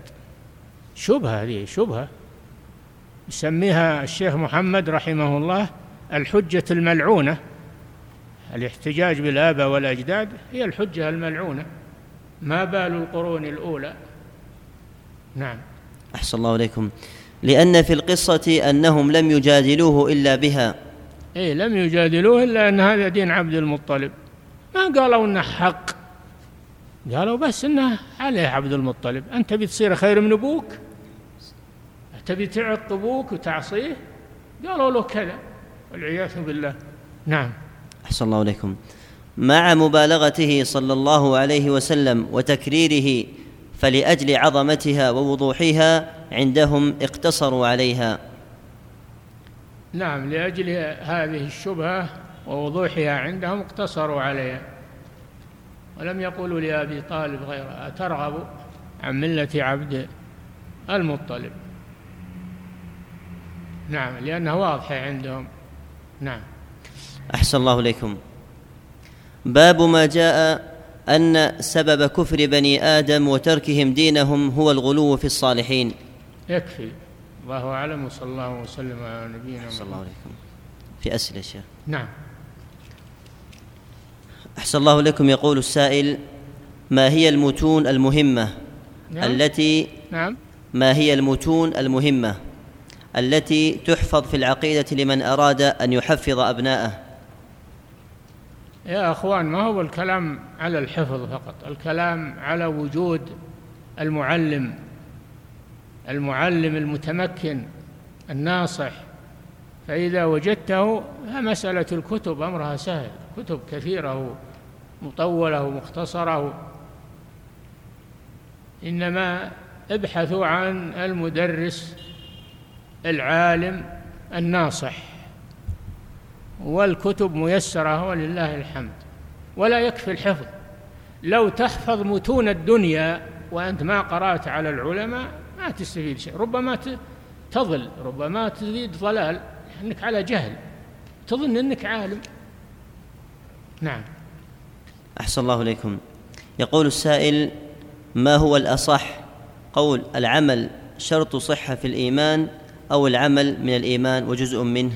شبهة هذه شبهة. يسميها الشيخ محمد رحمه الله الحجة الملعونة. الاحتجاج بالآباء والأجداد هي الحجة الملعونة. ما بال القرون الأولى؟ نعم. أحسن الله إليكم لأن في القصة أنهم لم يجادلوه إلا بها. إيه لم يجادلوه إلا أن هذا دين عبد المطلب. ما قالوا إنه حق؟ قالوا بس إنه عليه عبد المطلب. أنت بتصير خير من أبوك؟ تبي تعط أبوك وتعصيه؟ قالوا له كذا والعياذ بالله. نعم. أحسن الله عليكم مع مبالغته صلى الله عليه وسلم وتكريره فلأجل عظمتها ووضوحها عندهم اقتصروا عليها. نعم لأجل هذه الشبهة ووضوحها عندهم اقتصروا عليها. ولم يقولوا لأبي طالب غير أترغب عن ملة عبد المطلب. نعم لانها واضحه عندهم. نعم. أحسن الله إليكم. باب ما جاء أن سبب كفر بني آدم وتركهم دينهم هو الغلو في الصالحين. يكفي. الله أعلم وصلى الله وسلم على نبينا صلى الله عليكم في أسئلة شيخ. نعم. أحسن الله لكم يقول السائل ما هي المتون المهمة؟ نعم. التي نعم. ما هي المتون المهمة؟ التي تحفظ في العقيدة لمن أراد أن يحفظ أبناءه؟ يا أخوان ما هو الكلام على الحفظ فقط؟ الكلام على وجود المعلم المعلم المتمكن الناصح. فإذا وجدته فمسألة الكتب أمرها سهل. كتب كثيرة مطولة ومختصرة إنما ابحثوا عن المدرس العالم الناصح. والكتب ميسرة ولله الحمد. ولا يكفي الحفظ. لو تحفظ متون الدنيا وأنت ما قرأت على العلماء ما تستفيد شيء. ربما تضل ربما تزيد ضلال أنك على جهل. تظن أنك عالم. نعم. أحسن الله إليكم. يقول السائل ما هو الأصح؟ قول العمل شرط صحة في الإيمان أو العمل من الإيمان وجزء منه.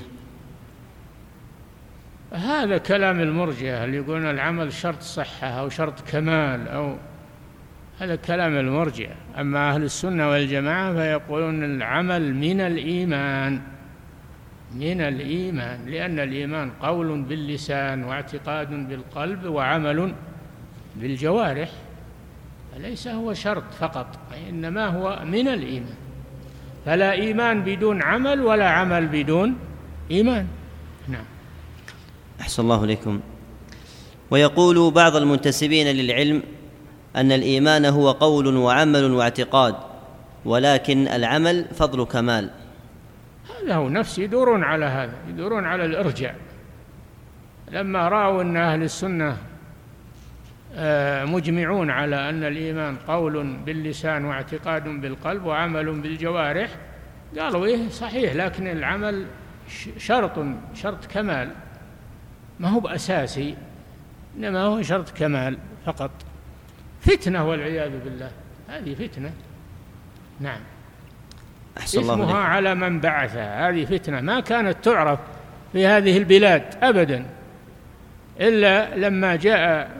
هذا كلام المرجئة اللي يقولون العمل شرط صحة أو شرط كمال أو هذا كلام المرجئة. أما أهل السنة والجماعة فيقولون العمل من الإيمان من الإيمان لأن الإيمان قول باللسان واعتقاد بالقلب وعمل بالجوارح فليس هو شرط فقط إنما هو من الإيمان. فلا إيمان بدون عمل ولا عمل بدون إيمان. أحسن الله إليكم. ويقول بعض المنتسبين للعلم أن الإيمان هو قول وعمل واعتقاد ولكن العمل فضل كمال. هذا هو نفس يدورون على هذا يدورون على الإرجاء. لما رأوا أن أهل السنة آه، مجمعون على أن الإيمان قول باللسان واعتقاد بالقلب وعمل بالجوارح قالوا إيه صحيح لكن العمل شرط شرط كمال. ما هو بأساسي إنما هو شرط كمال فقط. فتنة والعياذ بالله هذه فتنة. نعم. أحسن الله اسمها على من بعثها هذه فتنة. ما كانت تعرف في هذه البلاد أبدا إلا لما جاء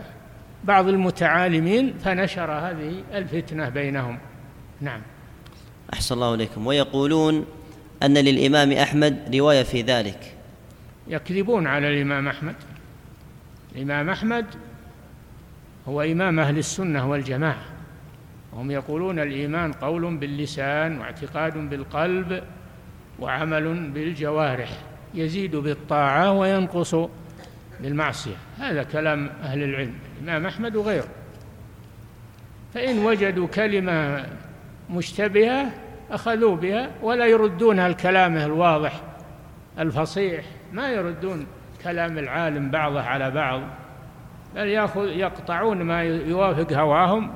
بعض المتعالمين فنشر هذه الفتنة بينهم. نعم. أحسن الله إليكم. ويقولون أن للإمام أحمد رواية في ذلك. يكذبون على الإمام أحمد. الإمام أحمد هو إمام أهل السنة والجماعة. هم يقولون الإيمان قول باللسان واعتقاد بالقلب وعمل بالجوارح. يزيد بالطاعة وينقص بالمعصية. هذا كلام أهل العلم. الإمام أحمد وغيره. فإن وجدوا كلمة مشتبهة أخذوا بها ولا يردونها الكلام الواضح. الفصيح ما يردون كلام العالم بعضه على بعض بل يأخذ يقطعون ما يوافق هواهم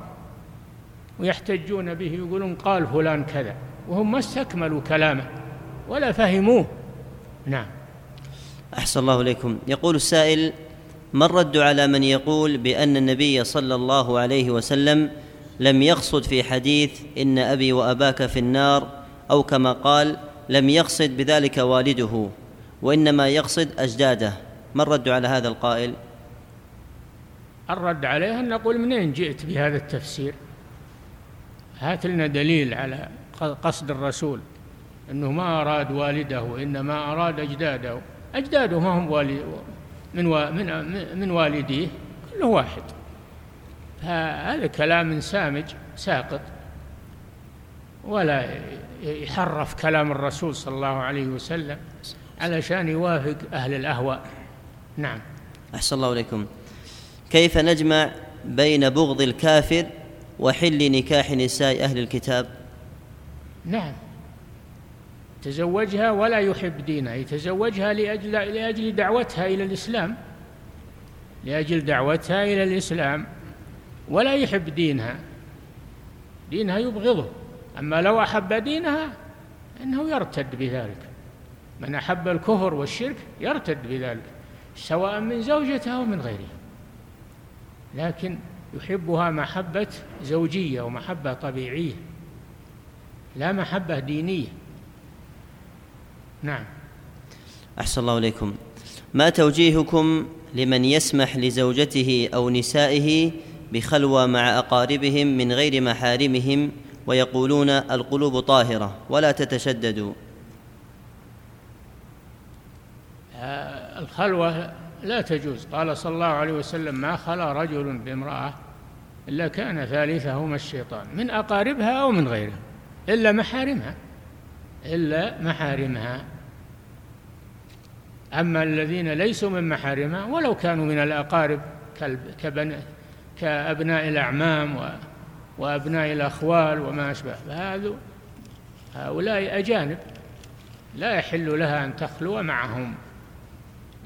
ويحتجون به يقولون قال فلان كذا وهم ما استكملوا كلامه ولا فهموه. نعم. أحسن الله إليكم. يقول السائل ما الرد على من يقول بأن النبي صلى الله عليه وسلم لم يقصد في حديث إن أبي وأباك في النار أو كما قال لم يقصد بذلك والده وإنما يقصد أجداده. ما الرد على هذا القائل؟ الرد عليه أن نقول منين جئت بهذا التفسير؟ هات لنا دليل على قصد الرسول أنه ما أراد والده إنما أراد أجداده. أجداده ما هم والد من من من والديه كل واحد. هذا كلام سامج ساقط ولا يحرف كلام الرسول صلى الله عليه وسلم علشان يوافق أهل الأهواء. نعم. أحسن الله إليكم. كيف نجمع بين بغض الكافر وحل نكاح نساء أهل الكتاب؟ نعم. تزوجها ولا يحب دينها يتزوجها لأجل, لأجل دعوتها إلى الإسلام. لأجل دعوتها إلى الإسلام. ولا يحب دينها. دينها يبغضه. أما لو أحب دينها إنه يرتد بذلك. من أحب الكفر والشرك يرتد بذلك سواء من زوجته أو من غيرها لكن يحبها محبة زوجية ومحبة طبيعية لا محبة دينية. نعم. أحسن الله إليكم. ما توجيهكم لمن يسمح لزوجته أو نسائه بخلوة مع أقاربهم من غير محارمهم ويقولون القلوب طاهرة ولا تتشددوا آه، الخلوة لا تجوز. قال صلى الله عليه وسلم ما خلا رجل بامرأة إلا كان ثالثهما الشيطان من أقاربها أو من غيرها إلا محارمها إلا محارمها. أما الذين ليسوا من محارمها ولو كانوا من الأقارب كأبناء الأعمام وأبناء الأخوال وما أشبه. فهذا هؤلاء أجانب لا يحل لها أن تخلو معهم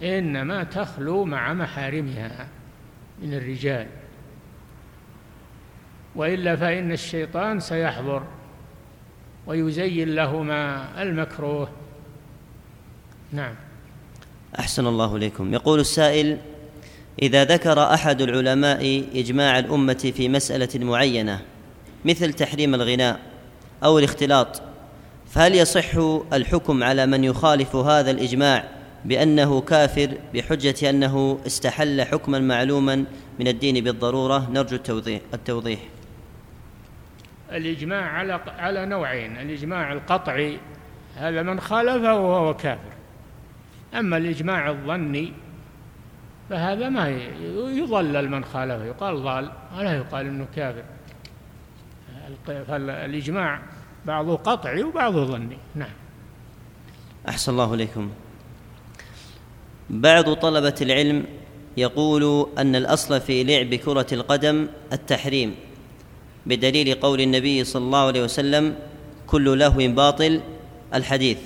إنما تخلو مع محارمها من الرجال. وإلا فإن الشيطان سيحضر ويزين لهما المكروه. نعم. أحسن الله إليكم. يقول السائل إذا ذكر أحد العلماء إجماع الأمة في مسألة معينة مثل تحريم الغناء أو الاختلاط فهل يصح الحكم على من يخالف هذا الإجماع بأنه كافر بحجة أنه استحل حكما معلوما من الدين بالضرورة؟ نرجو التوضيح, التوضيح. الإجماع على على نوعين الإجماع القطعي هذا من خالفه وهو كافر. أما الإجماع الظني فهذا ما يضلل من خالفه. يقال ضال ولا يقال إنه كافر فالإجماع بعضه قطعي وبعضه ظني. نعم. أحسن الله إليكم. بعض طلبة العلم يقول أن الأصل في لعب كرة القدم التحريم بدليل قول النبي صلى الله عليه وسلم كل لهو باطل الحديث.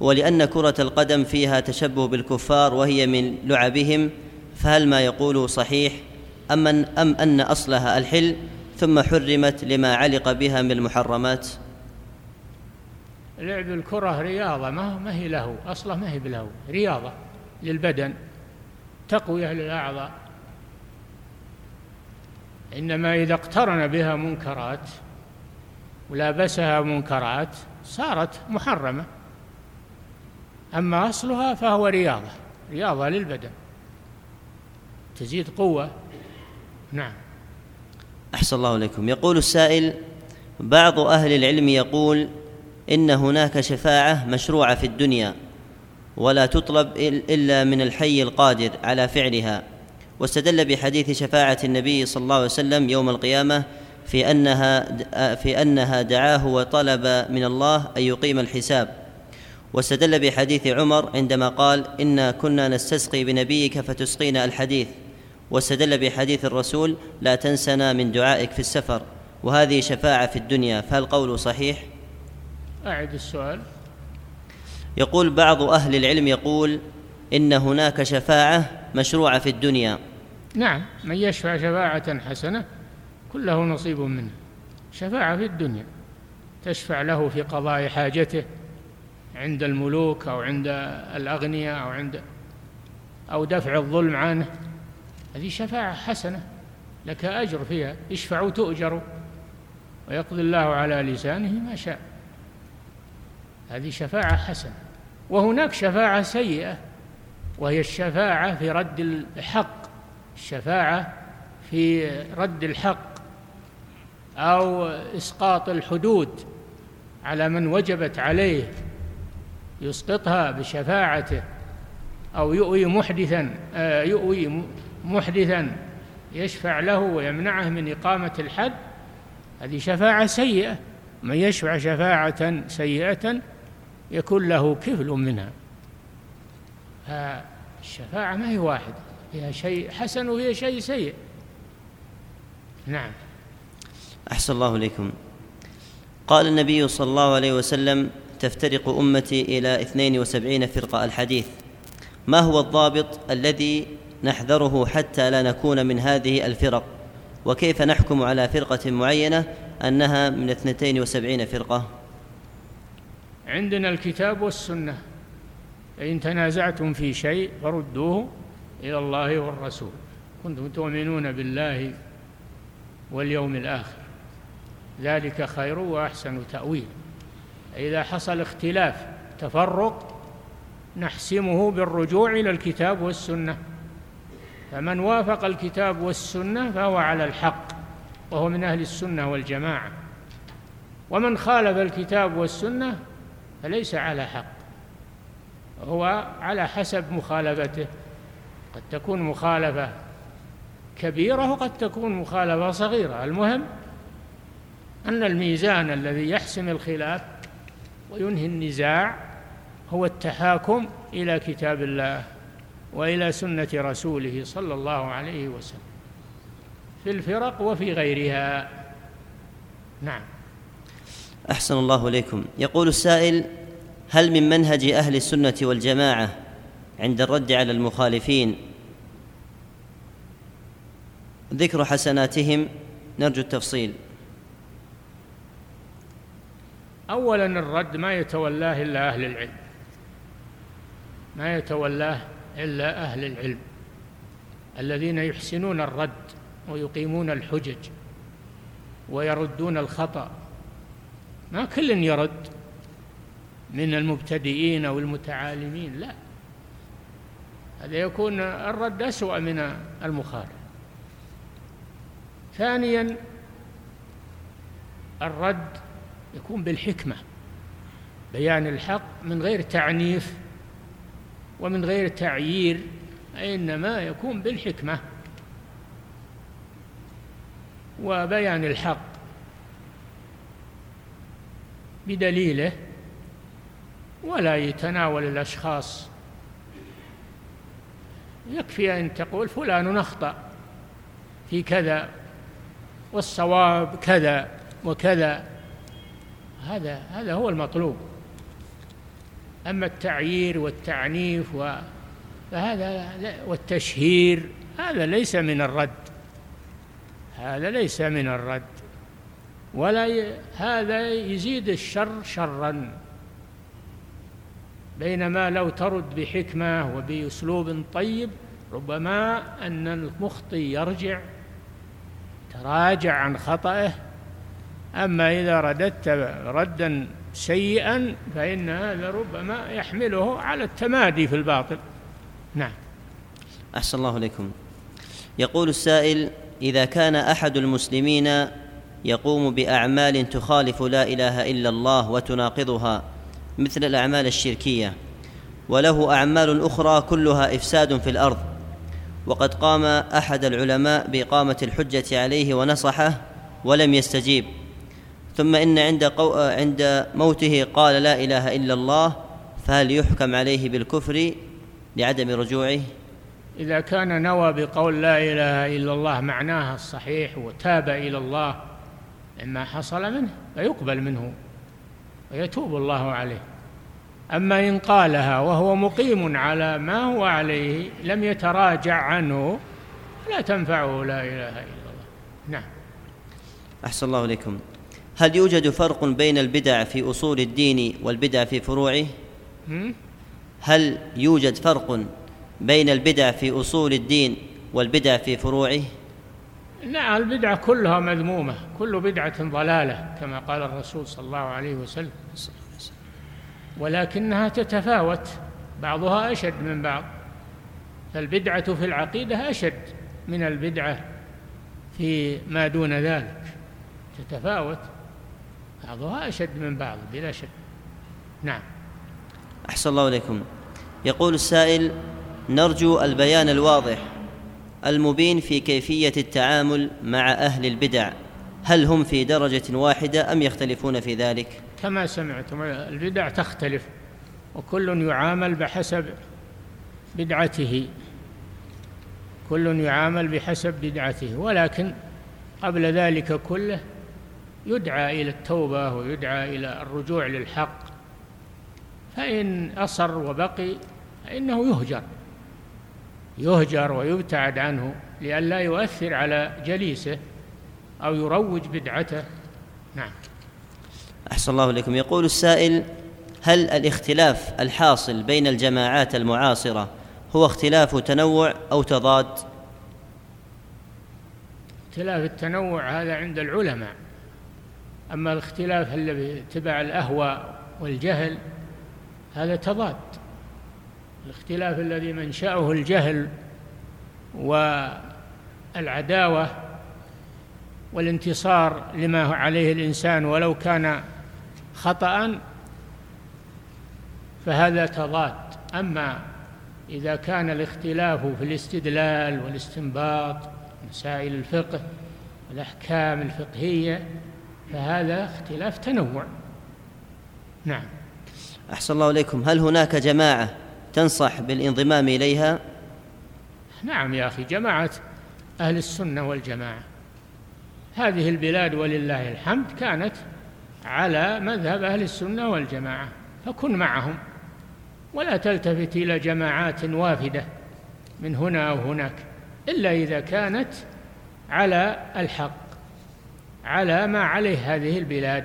ولأن كرة القدم فيها تشبه بالكفار وهي من لعبهم فهل ما يقوله صحيح؟ أم أن, أم أن أصلها الحل ثم حرمت لما علق بها من المحرمات؟ لعب الكرة رياضة ما ما هي له أصله ما هي بله رياضة للبدن تقوية للأعضاء. إنما إذا اقترن بها منكرات ولابسها منكرات صارت محرمة. أما أصلها فهو رياضة رياضة للبدن. تزيد قوة. نعم. أحسن الله إليكم. يقول السائل بعض أهل العلم يقول إن هناك شفاعة مشروعة في الدنيا ولا تطلب إلا من الحي القادر على فعلها. واستدل بحديث شفاعة النبي صلى الله عليه وسلم يوم القيامة في أنها في أنها دعاه وطلب من الله أن يقيم الحساب. واستدل بحديث عمر عندما قال إنا كنا نستسقي بنبيك فتسقينا الحديث. واستدل بحديث الرسول لا تنسنا من دعائك في السفر وهذه شفاعة في الدنيا فهل قول صحيح؟ أعد السؤال. يقول بعض أهل العلم يقول إن هناك شفاعة مشروعة في الدنيا. نعم من يشفع شفاعة حسنة كل له نصيب منه. شفاعة في الدنيا تشفع له في قضاء حاجته عند الملوك أو عند الأغنياء أو عند أو دفع الظلم عنه. هذه شفاعة حسنة لك أجر فيها. اشفعوا تؤجروا ويقضي الله على لسانه ما شاء. هذه شفاعة حسنة. وهناك شفاعة سيئة وهي الشفاعة في رد الحق. الشفاعة في رد الحق أو إسقاط الحدود على من وجبت عليه. يسقطها بشفاعته أو يؤوي محدثا آه، يؤوي محدثا يشفع له ويمنعه من إقامة الحد هذه شفاعة سيئة. من يشفع شفاعة سيئة يكون له كفل منها. فالشفاعة ما هي واحدة فيها شيء حسن وفيها شيء سيء. نعم. أحسن الله إليكم. قال النبي صلى الله عليه وسلم تفترق أمتي إلى اثنين وسبعين فرقة الحديث. ما هو الضابط الذي نحذره حتى لا نكون من هذه الفرق؟ وكيف نحكم على فرقة معينة أنها من اثنتين وسبعين فرقة؟ عندنا الكتاب والسنة. إن تنازعتم في شيء فردوه إلى الله والرسول. كنتم تؤمنون بالله واليوم الآخر. ذلك خير وأحسن تأويل. إذا حصل اختلاف تفرق نحسمه بالرجوع إلى الكتاب والسنة. فمن وافق الكتاب والسنة فهو على الحق وهو من أهل السنة والجماعة. ومن خالف الكتاب والسنة فليس على حق هو على حسب مخالفته. قد تكون مخالفة كبيرة وقد تكون مخالفة صغيرة. المهم أن الميزان الذي يحسم الخلاف وينهي النزاع هو التحاكم إلى كتاب الله وإلى سنة رسوله صلى الله عليه وسلم في الفرق وفي غيرها. نعم. أحسن الله إليكم. يقول السائل هل من منهج أهل السنة والجماعة عند الرد على المخالفين ذكر حسناتهم؟ نرجو التفصيل. أولا الرد ما يتولاه إلا أهل العلم. ما يتولاه إلا أهل العلم. الذين يحسنون الرد ويقيمون الحجج ويردون الخطأ. ما كل يرد من المبتدئين أو المتعالمين لا. هذا يكون الرد أسوأ من المخالف. ثانيا الرد يكون بالحكمة. بيان الحق من غير تعنيف ومن غير تعيير إنما يكون بالحكمة. وبيان الحق بدليله ولا يتناول الأشخاص. يكفي أن تقول فلان أخطأ في كذا والصواب كذا وكذا. هذا هذا هو المطلوب. أما التعيير والتعنيف و فهذا والتشهير هذا ليس من الرد. هذا ليس من الرد. ولا ي... هذا يزيد الشر شرا. بينما لو ترد بحكمة وبأسلوب طيب ربما أن المخطئ يرجع تراجع عن خطأه أما إذا رددت ردا سيئا فإن هذا ربما يحمله على التمادي في الباطل. نعم. أحسن الله إليكم. يقول السائل إذا كان أحد المسلمين يقوم بأعمال تخالف لا إله إلا الله وتناقضها مثل الأعمال الشركية وله أعمال أخرى كلها إفساد في الأرض وقد قام أحد العلماء بإقامة الحجة عليه ونصحه ولم يستجيب ثم إن عند, قو... عند موته قال لا إله إلا الله فهل يحكم عليه بالكفر لعدم رجوعه؟ إذا كان نوى بقول لا إله إلا الله معناها الصحيح وتاب إلى الله مما حصل منه فيقبل منه ويتوب الله عليه. أما إن قالها وهو مقيم على ما هو عليه لم يتراجع عنه لا تنفعه لا إله إلا الله. نعم. أحسن الله إليكم. هل يوجد فرق بين البدع في أصول الدين والبدع في فروعه؟ هل يوجد فرق بين البدع في أصول الدين والبدع في فروعه؟ نعم البدعة كلها مذمومة كل بدعة ضلالة كما قال الرسول صلى الله عليه وسلم. ولكنها تتفاوت بعضها أشد من بعض. فالبدعة في العقيدة أشد من البدعة في ما دون ذلك. تتفاوت. بعضها أشد من بعض بلا شك. نعم. أحسن الله إليكم. يقول السائل نرجو البيان الواضح المبين في كيفية التعامل مع أهل البدع. هل هم في درجة واحدة أم يختلفون في ذلك؟ كما سمعتم البدع تختلف وكل يعامل بحسب بدعته. كل يعامل بحسب بدعته ولكن قبل ذلك كله يدعى إلى التوبة ويدعى إلى الرجوع للحق. فإن أصر وبقي فإنه يهجر. يهجر ويبتعد عنه لئلا يؤثر على جليسه أو يروج بدعته. نعم. أحسن الله إليكم. يقول السائل هل الاختلاف الحاصل بين الجماعات المعاصرة هو اختلاف تنوع أو تضاد؟ اختلاف التنوع هذا عند العلماء. أما الاختلاف الذي تبع الأهواء والجهل هذا تضاد. الاختلاف الذي منشأه الجهل والعداوة والانتصار لما عليه الإنسان ولو كان خطأ فهذا تضاد. أما إذا كان الاختلاف في الاستدلال والاستنباط مسائل الفقه والأحكام الفقهية فهذا اختلاف تنوع. نعم. أحسن الله إليكم. هل هناك جماعة تنصح بالانضمام إليها؟ نعم يا أخي جماعة أهل السنة والجماعة. هذه البلاد ولله الحمد كانت على مذهب أهل السنة والجماعة فكن معهم. ولا تلتفت إلى جماعات وافدة من هنا أو هناك إلا إذا كانت على الحق. على ما عليه هذه البلاد.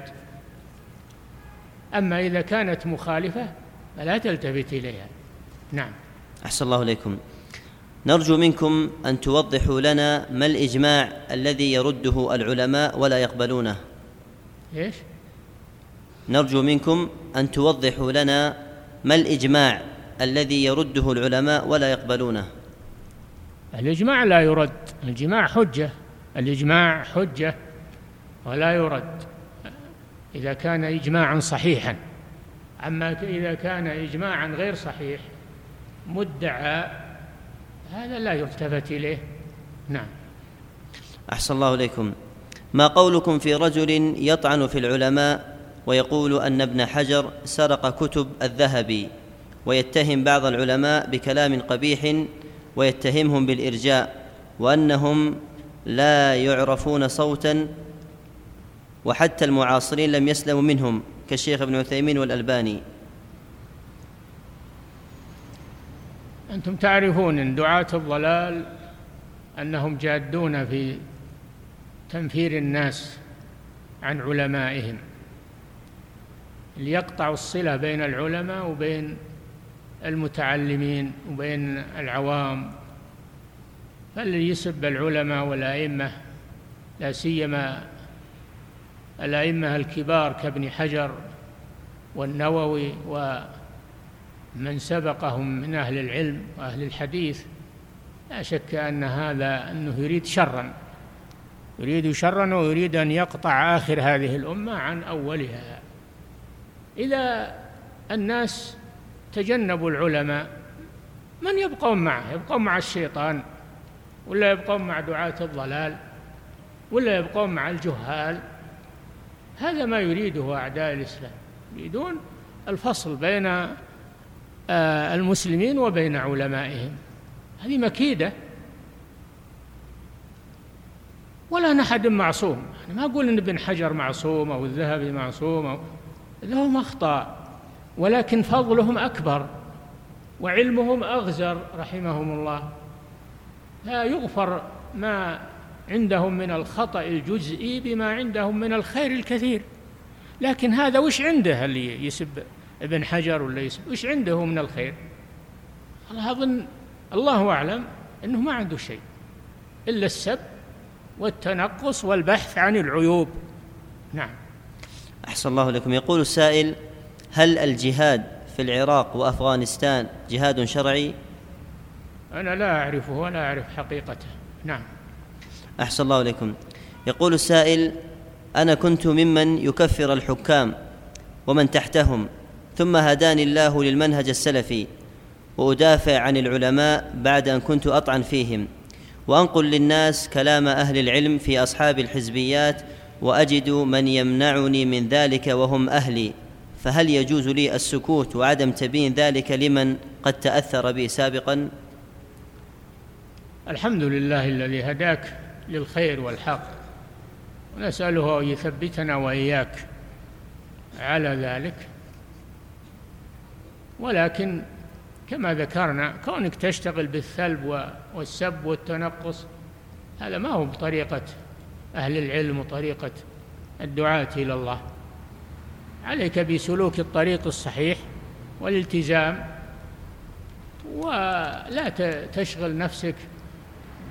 أما إذا كانت مخالفة فلا تلتفت إليها. نعم. أحسن الله إليكم. نرجو منكم أن توضحوا لنا ما الإجماع الذي يرده العلماء ولا يقبلونه. إيش؟ نرجو منكم أن توضحوا لنا ما الإجماع الذي يرده العلماء ولا يقبلونه. الإجماع لا يرد الإجماع حجة الإجماع حجة. ولا يرد. إذا كان إجماعا صحيحا. أما إذا كان إجماعا غير صحيح مدعى هذا لا يلتفت إليه. نعم. أحسن الله إليكم. ما قولكم في رجل يطعن في العلماء ويقول أن ابن حجر سرق كتب الذهبي ويتهم بعض العلماء بكلام قبيح ويتهمهم بالإرجاء وأنهم لا يعرفون صوتا وحتى المعاصرين لم يسلموا منهم كالشيخ ابن عثيمين والألباني. أنتم تعرفون أن دعاة الضلال أنهم جادون في تنفير الناس عن علمائهم ليقطعوا الصلة بين العلماء وبين المتعلمين وبين العوام. فالذي يسب العلماء والأئمة لا سيما الأئمة الكبار كابن حجر والنووي ومن سبقهم من أهل العلم وأهل الحديث لا شك أن هذا أنه يريد شرا يريد شرا ويريد أن يقطع آخر هذه الأمة عن أولها. إذا الناس تجنبوا العلماء من يبقون معه؟ يبقون مع الشيطان ولا يبقون مع دعاة الضلال ولا يبقون مع الجهال؟ هذا ما يريده أعداء الإسلام يريدون الفصل بين آه، المسلمين وبين علمائهم. هذه مكيدة. ولا أحد معصوم. أنا ما أقول أن ابن حجر معصوم أو الذهبي معصوم أو لهم أخطاء ولكن فضلهم أكبر وعلمهم أغزر رحمهم الله. لا يغفر ما عندهم من الخطأ الجزئي بما عندهم من الخير الكثير. لكن هذا وش عنده اللي يسب ابن حجر ولا يسب؟ وش عنده من الخير؟ الله أظن الله أعلم أنه ما عنده شيء إلا السب والتنقص والبحث عن العيوب. نعم. أحسن الله لكم. يقول السائل هل الجهاد في العراق وأفغانستان جهاد شرعي؟ أنا لا أعرفه ولا أعرف حقيقته. نعم. أحسن الله إليكم. يقول السائل أنا كنت ممن يكفر الحكام ومن تحتهم ثم هداني الله للمنهج السلفي وأدافع عن العلماء بعد أن كنت أطعن فيهم وأنقل للناس كلام أهل العلم في أصحاب الحزبيات وأجد من يمنعني من ذلك وهم أهلي فهل يجوز لي السكوت وعدم تبيين ذلك لمن قد تأثر بي سابقا؟ الحمد لله الذي هداك للخير والحق. ونسأله أن يثبتنا وإياك على ذلك. ولكن كما ذكرنا كونك تشتغل بالثلب والسب والتنقص هذا ما هو بطريقة أهل العلم وطريقة الدعاة إلى الله. عليك بسلوك الطريق الصحيح والالتزام ولا تشغل نفسك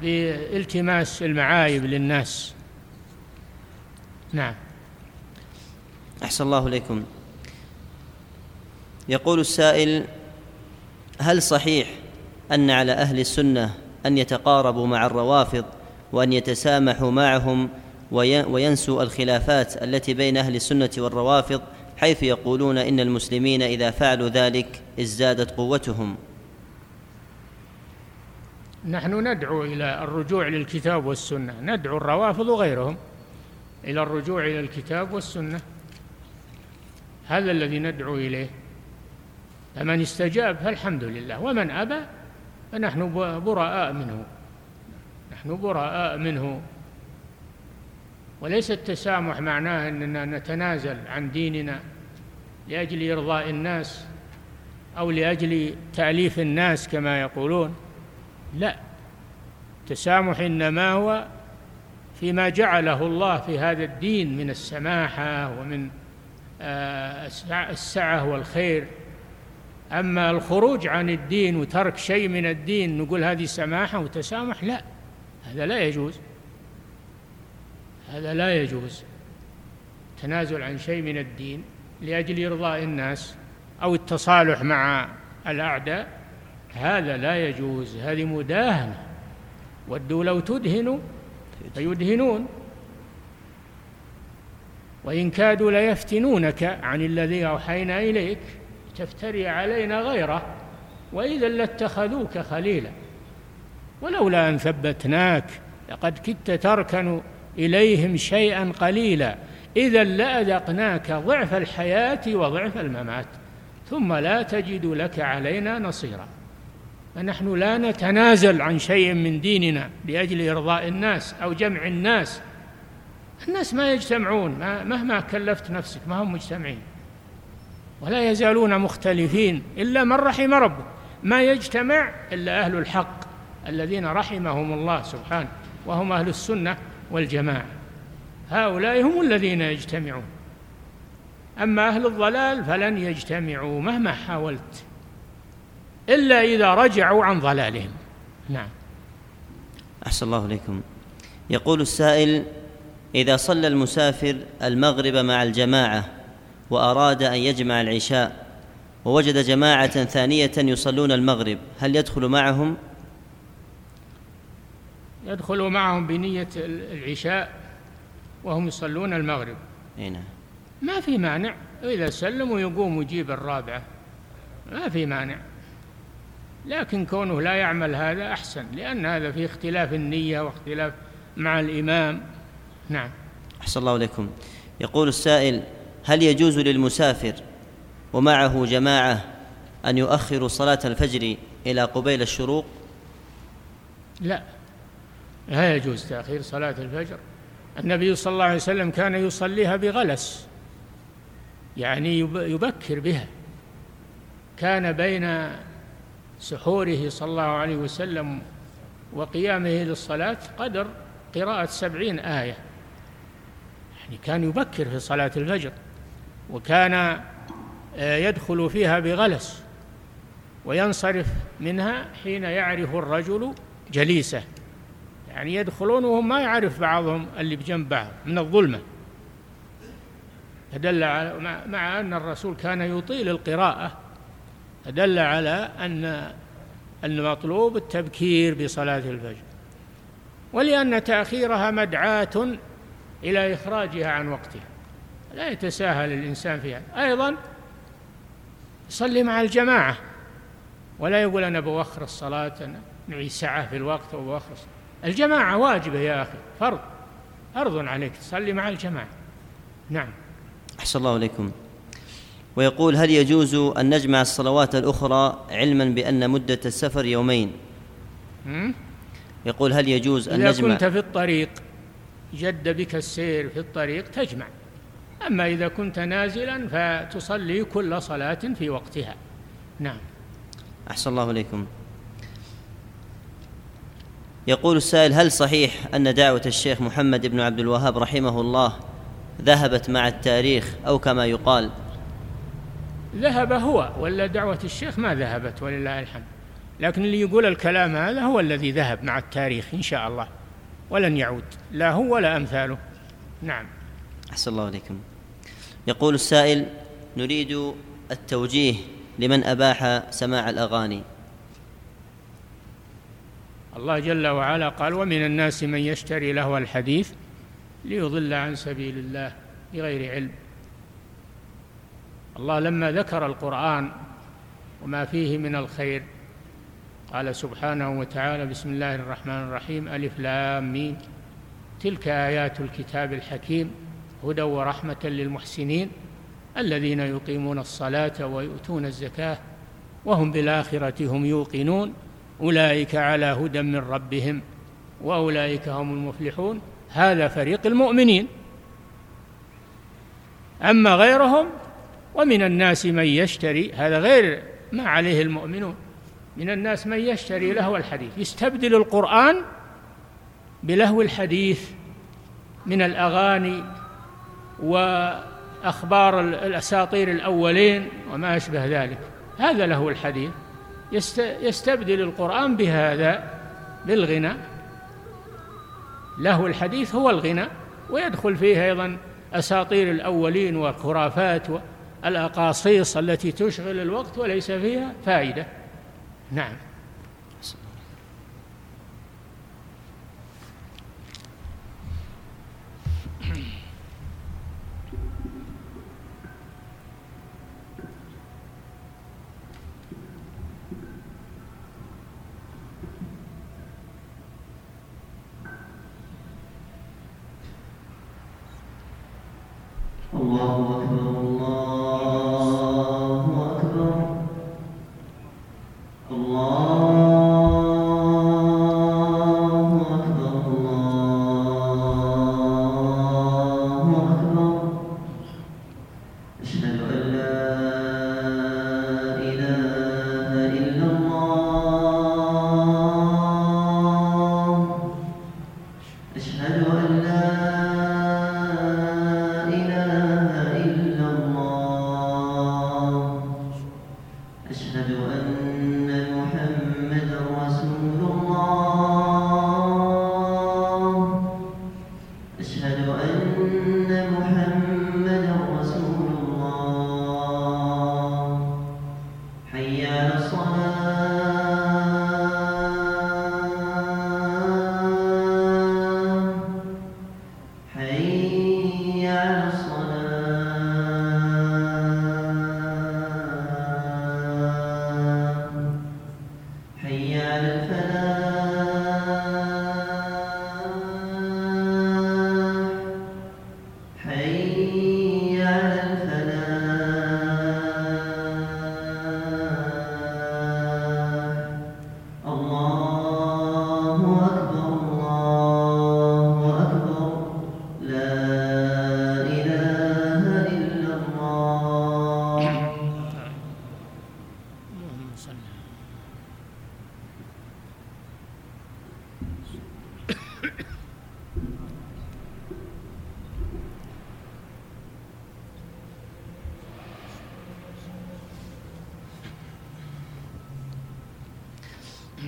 بالتماس المعايب للناس. نعم. أحسن الله إليكم. يقول السائل هل صحيح أن على أهل السنة أن يتقاربوا مع الروافض وأن يتسامحوا معهم وينسوا الخلافات التي بين أهل السنة والروافض حيث يقولون إن المسلمين إذا فعلوا ذلك ازدادت قوتهم؟ نحن ندعو إلى الرجوع للكتاب والسنة. ندعو الروافض وغيرهم إلى الرجوع إلى الكتاب والسنة. هذا الذي ندعو إليه. فمن استجاب فالحمد لله. ومن أبى فنحن براء منه. نحن براء منه. وليس التسامح معناه أننا نتنازل عن ديننا لأجل إرضاء الناس أو لأجل تأليف الناس كما يقولون. لا. التسامح إنما هو فيما جعله الله في هذا الدين من السماحة ومن آه، السعة والخير. أما الخروج عن الدين وترك شيء من الدين نقول هذه سماحة وتسامح لا. هذا لا يجوز. هذا لا يجوز. تنازل عن شيء من الدين لأجل إرضاء الناس أو التصالح مع الأعداء هذا لا يجوز هذه مداهنة. ودوا لو تدهنوا فيدهنون. وإن كادوا ليفتنونك عن الذي أوحينا إليك تفتري علينا غيره. وإذا لاتخذوك خليلا. ولولا أن ثبتناك لقد كدت تركن إليهم شيئا قليلا. إذا لأذقناك ضعف الحياة وضعف الممات. ثم لا تجد لك علينا نصيرا. فنحن لا نتنازل عن شيء من ديننا لأجل إرضاء الناس أو جمع الناس. الناس ما يجتمعون مهما كلفت نفسك ما هم مجتمعين. ولا يزالون مختلفين إلا من رحم ربك ما يجتمع إلا أهل الحق الذين رحمهم الله سبحانه وهم أهل السنة والجماعة. هؤلاء هم الذين يجتمعون. أما أهل الضلال فلن يجتمعوا مهما حاولت. إلا إذا رجعوا عن ضلالهم. نعم. أحسن الله إليكم. يقول السائل إذا صلى المسافر المغرب مع الجماعة وأراد أن يجمع العشاء ووجد جماعة ثانية يصلون المغرب هل يدخل معهم؟ يدخل معهم بنية العشاء وهم يصلون المغرب. أي نعم. ما في مانع. إذا سلموا يقوم ويجيب الرابعة. ما في مانع. لكن كونه لا يعمل هذا أحسن لأن هذا في اختلاف النية واختلاف مع الإمام. نعم. أحسن الله إليكم. يقول السائل هل يجوز للمسافر ومعه جماعة أن يؤخروا صلاة الفجر إلى قبيل الشروق؟ لا. لا يجوز تأخير صلاة الفجر. النبي صلى الله عليه وسلم كان يصليها بغلس يعني يبكر بها. كان بين سحوره صلى الله عليه وسلم وقيامه للصلاة قدر قراءة سبعين آية. يعني كان يبكر في صلاة الفجر وكان آه، يدخل فيها بغلس وينصرف منها حين يعرف الرجل جليسه. يعني يدخلون وهم ما يعرف بعضهم اللي بجنب بعض من الظلمة. فدل مع أن الرسول كان يطيل القراءة فدل على أن المطلوب التبكير بصلاة الفجر ولأن تأخيرها مدعاة إلى إخراجها عن وقتها. لا يتساهل الإنسان فيها. أيضا يصلي مع الجماعة ولا يقول أنا بوخر الصلاة أنا نعي ساعة في الوقت وبوخر الجماعة واجبة يا أخي فرض فرض عليك تصلي مع الجماعة. نعم. أحسن الله إليكم. ويقول هل يجوز أن نجمع الصلوات الأخرى علما بأن مدة السفر يومين؟ يقول هل يجوز أن إذا نجمع؟ إذا كنت في الطريق جد بك السير في الطريق تجمع. أما إذا كنت نازلا فتصلي كل صلاة في وقتها. نعم. أحسن الله إليكم. يقول السائل هل صحيح أن دعوة الشيخ محمد بن عبد الوهاب رحمه الله ذهبت مع التاريخ أو كما يقال ذهب هو ولا دعوة الشيخ ما ذهبت ولله الحمد. لكن اللي يقول الكلام هذا هو الذي ذهب مع التاريخ إن شاء الله ولن يعود. لا هو ولا أمثاله. نعم. أحسن الله عليكم. يقول السائل نريد التوجيه لمن أباح سماع الأغاني. الله جل وعلا قال ومن الناس من يشتري له الحديث ليضل عن سبيل الله بغير علم. الله لما ذكر القرآن وما فيه من الخير قال سبحانه وتعالى بسم الله الرحمن الرحيم ألف لام ميم. تلك آيات الكتاب الحكيم هدى ورحمة للمحسنين الذين يقيمون الصلاة ويؤتون الزكاة وهم بالآخرة هم يوقنون. أولئك على هدى من ربهم وأولئك هم المفلحون. هذا فريق المؤمنين. أما غيرهم ومن الناس من يشتري هذا غير ما عليه المؤمنون. من الناس من يشتري لهو الحديث. يستبدل القرآن بلهو الحديث من الأغاني وأخبار الأساطير الأولين وما أشبه ذلك. هذا لهو الحديث. يستبدل القرآن بهذا بالغنى له الحديث هو الغنى ويدخل فيه أيضا أساطير الأولين والخرافات والأقاصيص التي تشغل الوقت وليس فيها فائدة. نعم.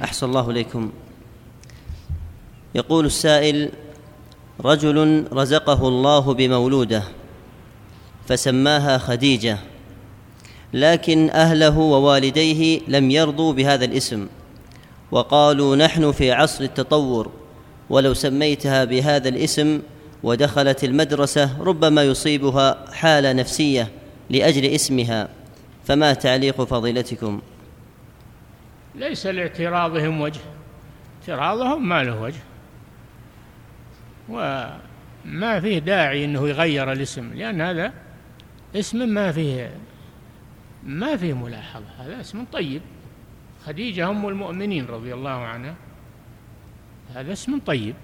أحسن الله إليكم. يقول السائل رجل رزقه الله بمولوده فسماها خديجة لكن أهله ووالديه لم يرضوا بهذا الاسم. وقالوا نحن في عصر التطور ولو سميتها بهذا الاسم ودخلت المدرسة ربما يصيبها حالة نفسية لأجل اسمها. فما تعليق فضيلتكم؟ ليس لاعتراضهم وجه اعتراضهم ما له وجه. وما فيه داعي إنه يغير الاسم لأن هذا اسم ما فيه ما فيه ملاحظة هذا اسم طيب. خديجة أم المؤمنين رضي الله عنها هذا اسم طيب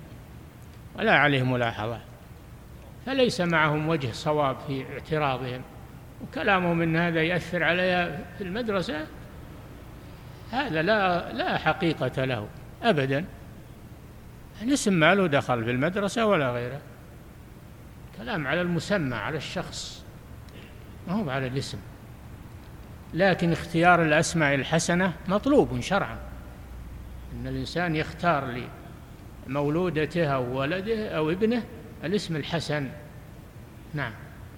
ولا عليه ملاحظة فليس معهم وجه صواب في اعتراضهم وكلامهم إن هذا يأثر عليها في المدرسة هذا لا لا حقيقة له أبدا الاسم ما له دخل في المدرسة ولا غيره. كلام على المسمى على الشخص ما هو على الاسم. لكن اختيار الأسماء الحسنة مطلوب شرعا. أن الإنسان يختار لمولودته أو ولده أو ابنه الاسم الحسن. نعم.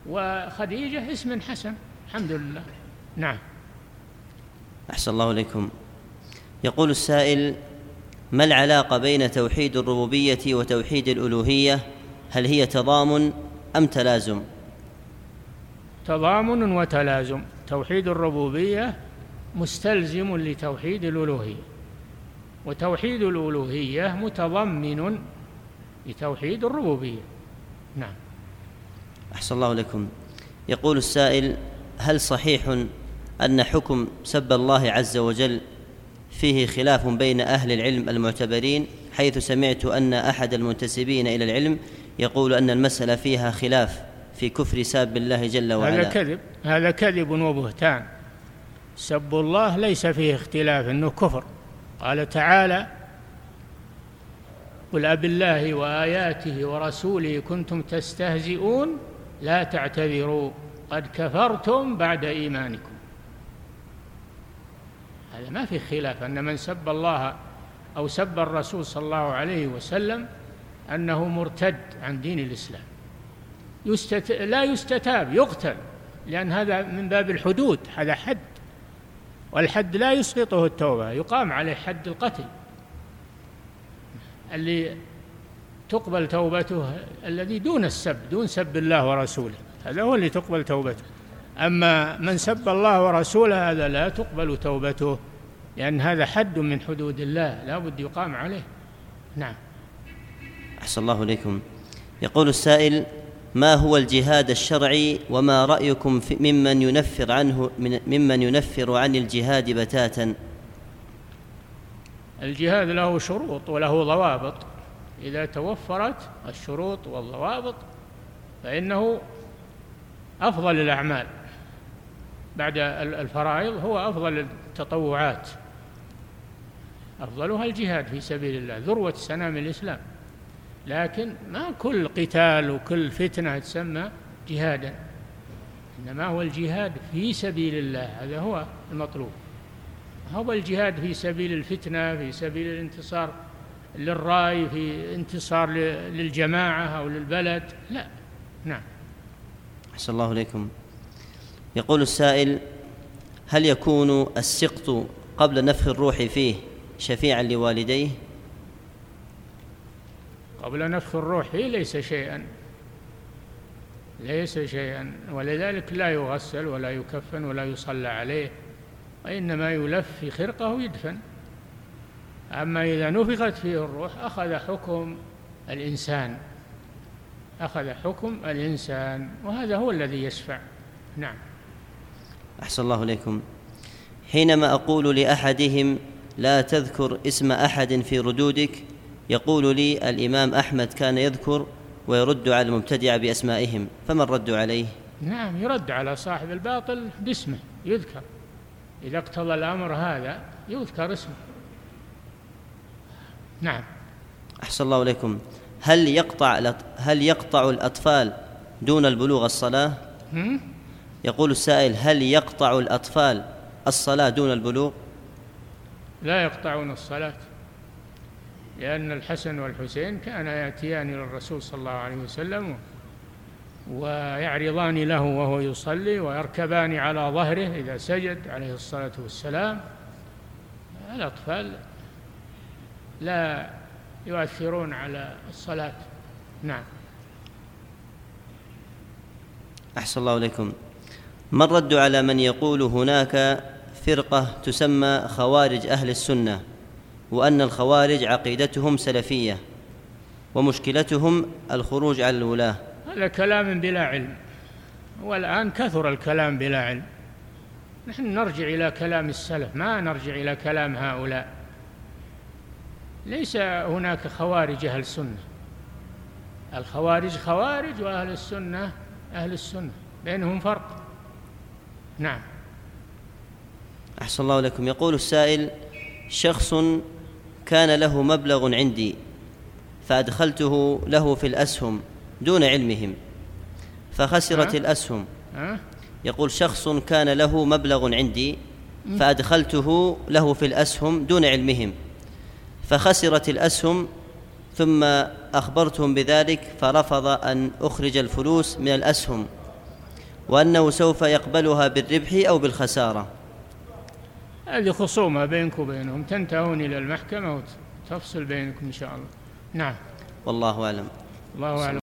وخديجة اسم حسن. الحمد لله. نعم. أحسن الله إليكم. يقول السائل ما العلاقة بين توحيد الربوبية وتوحيد الألوهية؟ هل هي تضامن أم تلازم؟ تضامن وتلازم. توحيد الربوبية مستلزم لتوحيد الألوهية وتوحيد الألوهية متضمن لتوحيد الربوبية. نعم. أحسن الله إليكم يقول السائل هل صحيح أن حكم سب الله عز وجل فيه خلاف بين أهل العلم المعتبرين حيث سمعت أن أحد المنتسبين إلى العلم يقول أن المسألة فيها خلاف؟ في كفر ساب الله جل وعلا. هذا كذب. هذا كذب وبهتان. سب الله ليس فيه اختلاف إنه كفر. قال تعالى قل أب الله وآياته ورسوله كنتم تستهزئون لا تعتذروا. قد كفرتم بعد إيمانكم. هذا ما في خلاف أن من سب الله أو سب الرسول صلى الله عليه وسلم أنه مرتد عن دين الإسلام. يستت... لا يستتاب يقتل لأن هذا من باب الحدود هذا حد. والحد لا يسقطه التوبة يقام عليه حد القتل. اللي تقبل توبته الذي دون السب دون سب الله ورسوله هذا هو اللي تقبل توبته. أما من سب الله ورسوله هذا لا تقبل توبته لأن هذا حد من حدود الله لا بد يقام عليه. نعم. أحسن الله إليكم. يقول السائل ما هو الجهاد الشرعي وما رأيكم ممن ينفر عنه من ممن ينفر عن الجهاد بتاتا؟ الجهاد له شروط وله ضوابط. إذا توفرت الشروط والضوابط فإنه أفضل الأعمال. بعد الفرائض هو أفضل التطوعات. أفضلها الجهاد في سبيل الله ذروة سنام الإسلام. لكن ما كل قتال وكل فتنة تسمى جهادا إنما هو الجهاد في سبيل الله هذا هو المطلوب. هو الجهاد في سبيل الفتنة في سبيل الانتصار للرأي في انتصار للجماعة أو للبلد؟ لا. نعم. أحسن الله إليكم. يقول السائل هل يكون السقط قبل نفخ الروح فيه شفيعا لوالديه؟ قبل نفخ الروح ليس شيئا. ليس شيئا. ولذلك لا يغسل ولا يكفن ولا يصلى عليه وإنما يلف في خرقة ويدفن. أما إذا نفخت فيه الروح أخذ حكم الإنسان. أخذ حكم الإنسان وهذا هو الذي يشفع. نعم. أحسن الله إليكم. حينما أقول لأحدهم لا تذكر اسم أحد في ردودك يقول لي الإمام أحمد كان يذكر ويرد على المبتدع بأسمائهم فما الرد عليه؟ نعم يرد على صاحب الباطل باسمه يذكر. إذا اقتضى الأمر هذا يذكر اسمه. نعم. أحسن الله إليكم. هل يقطع هل يقطع الأطفال دون البلوغ الصلاة؟ يقول السائل هل يقطع الأطفال الصلاة دون البلوغ؟ لا يقطعون الصلاة. لأن الحسن والحسين كان يأتيان إلى الرسول صلى الله عليه وسلم ويعرضان له وهو يصلي ويركبان على ظهره إذا سجد عليه الصلاة والسلام. الأطفال لا يؤثرون على الصلاة. نعم. أحسن الله إليكم. ما الرد على من يقول هناك فرقة تسمى خوارج أهل السنة؟ وأن الخوارج عقيدتهم سلفية ومشكلتهم الخروج على الولاة. هذا كلام بلا علم. والآن كثر الكلام بلا علم. نحن نرجع إلى كلام السلف. ما نرجع إلى كلام هؤلاء؟ ليس هناك خوارج أهل السنة الخوارج خوارج وأهل السنة أهل السنة. بينهم فرق. نعم. أحسن الله لكم. يقول السائل شخص كان له مبلغ عندي فأدخلته له في الأسهم دون علمهم فخسرت أه؟ الأسهم؟ يقول شخص كان له مبلغ عندي فأدخلته له في الأسهم دون علمهم فخسرت الأسهم ثم أخبرتهم بذلك فرفض أن أخرج الفلوس من الأسهم وأنه سوف يقبلها بالربح أو بالخسارة هذه خصومة بينك وبينهم تنتهون إلى المحكمة وتفصل بينكم إن شاء الله. نعم. والله أعلم. الله أعلم.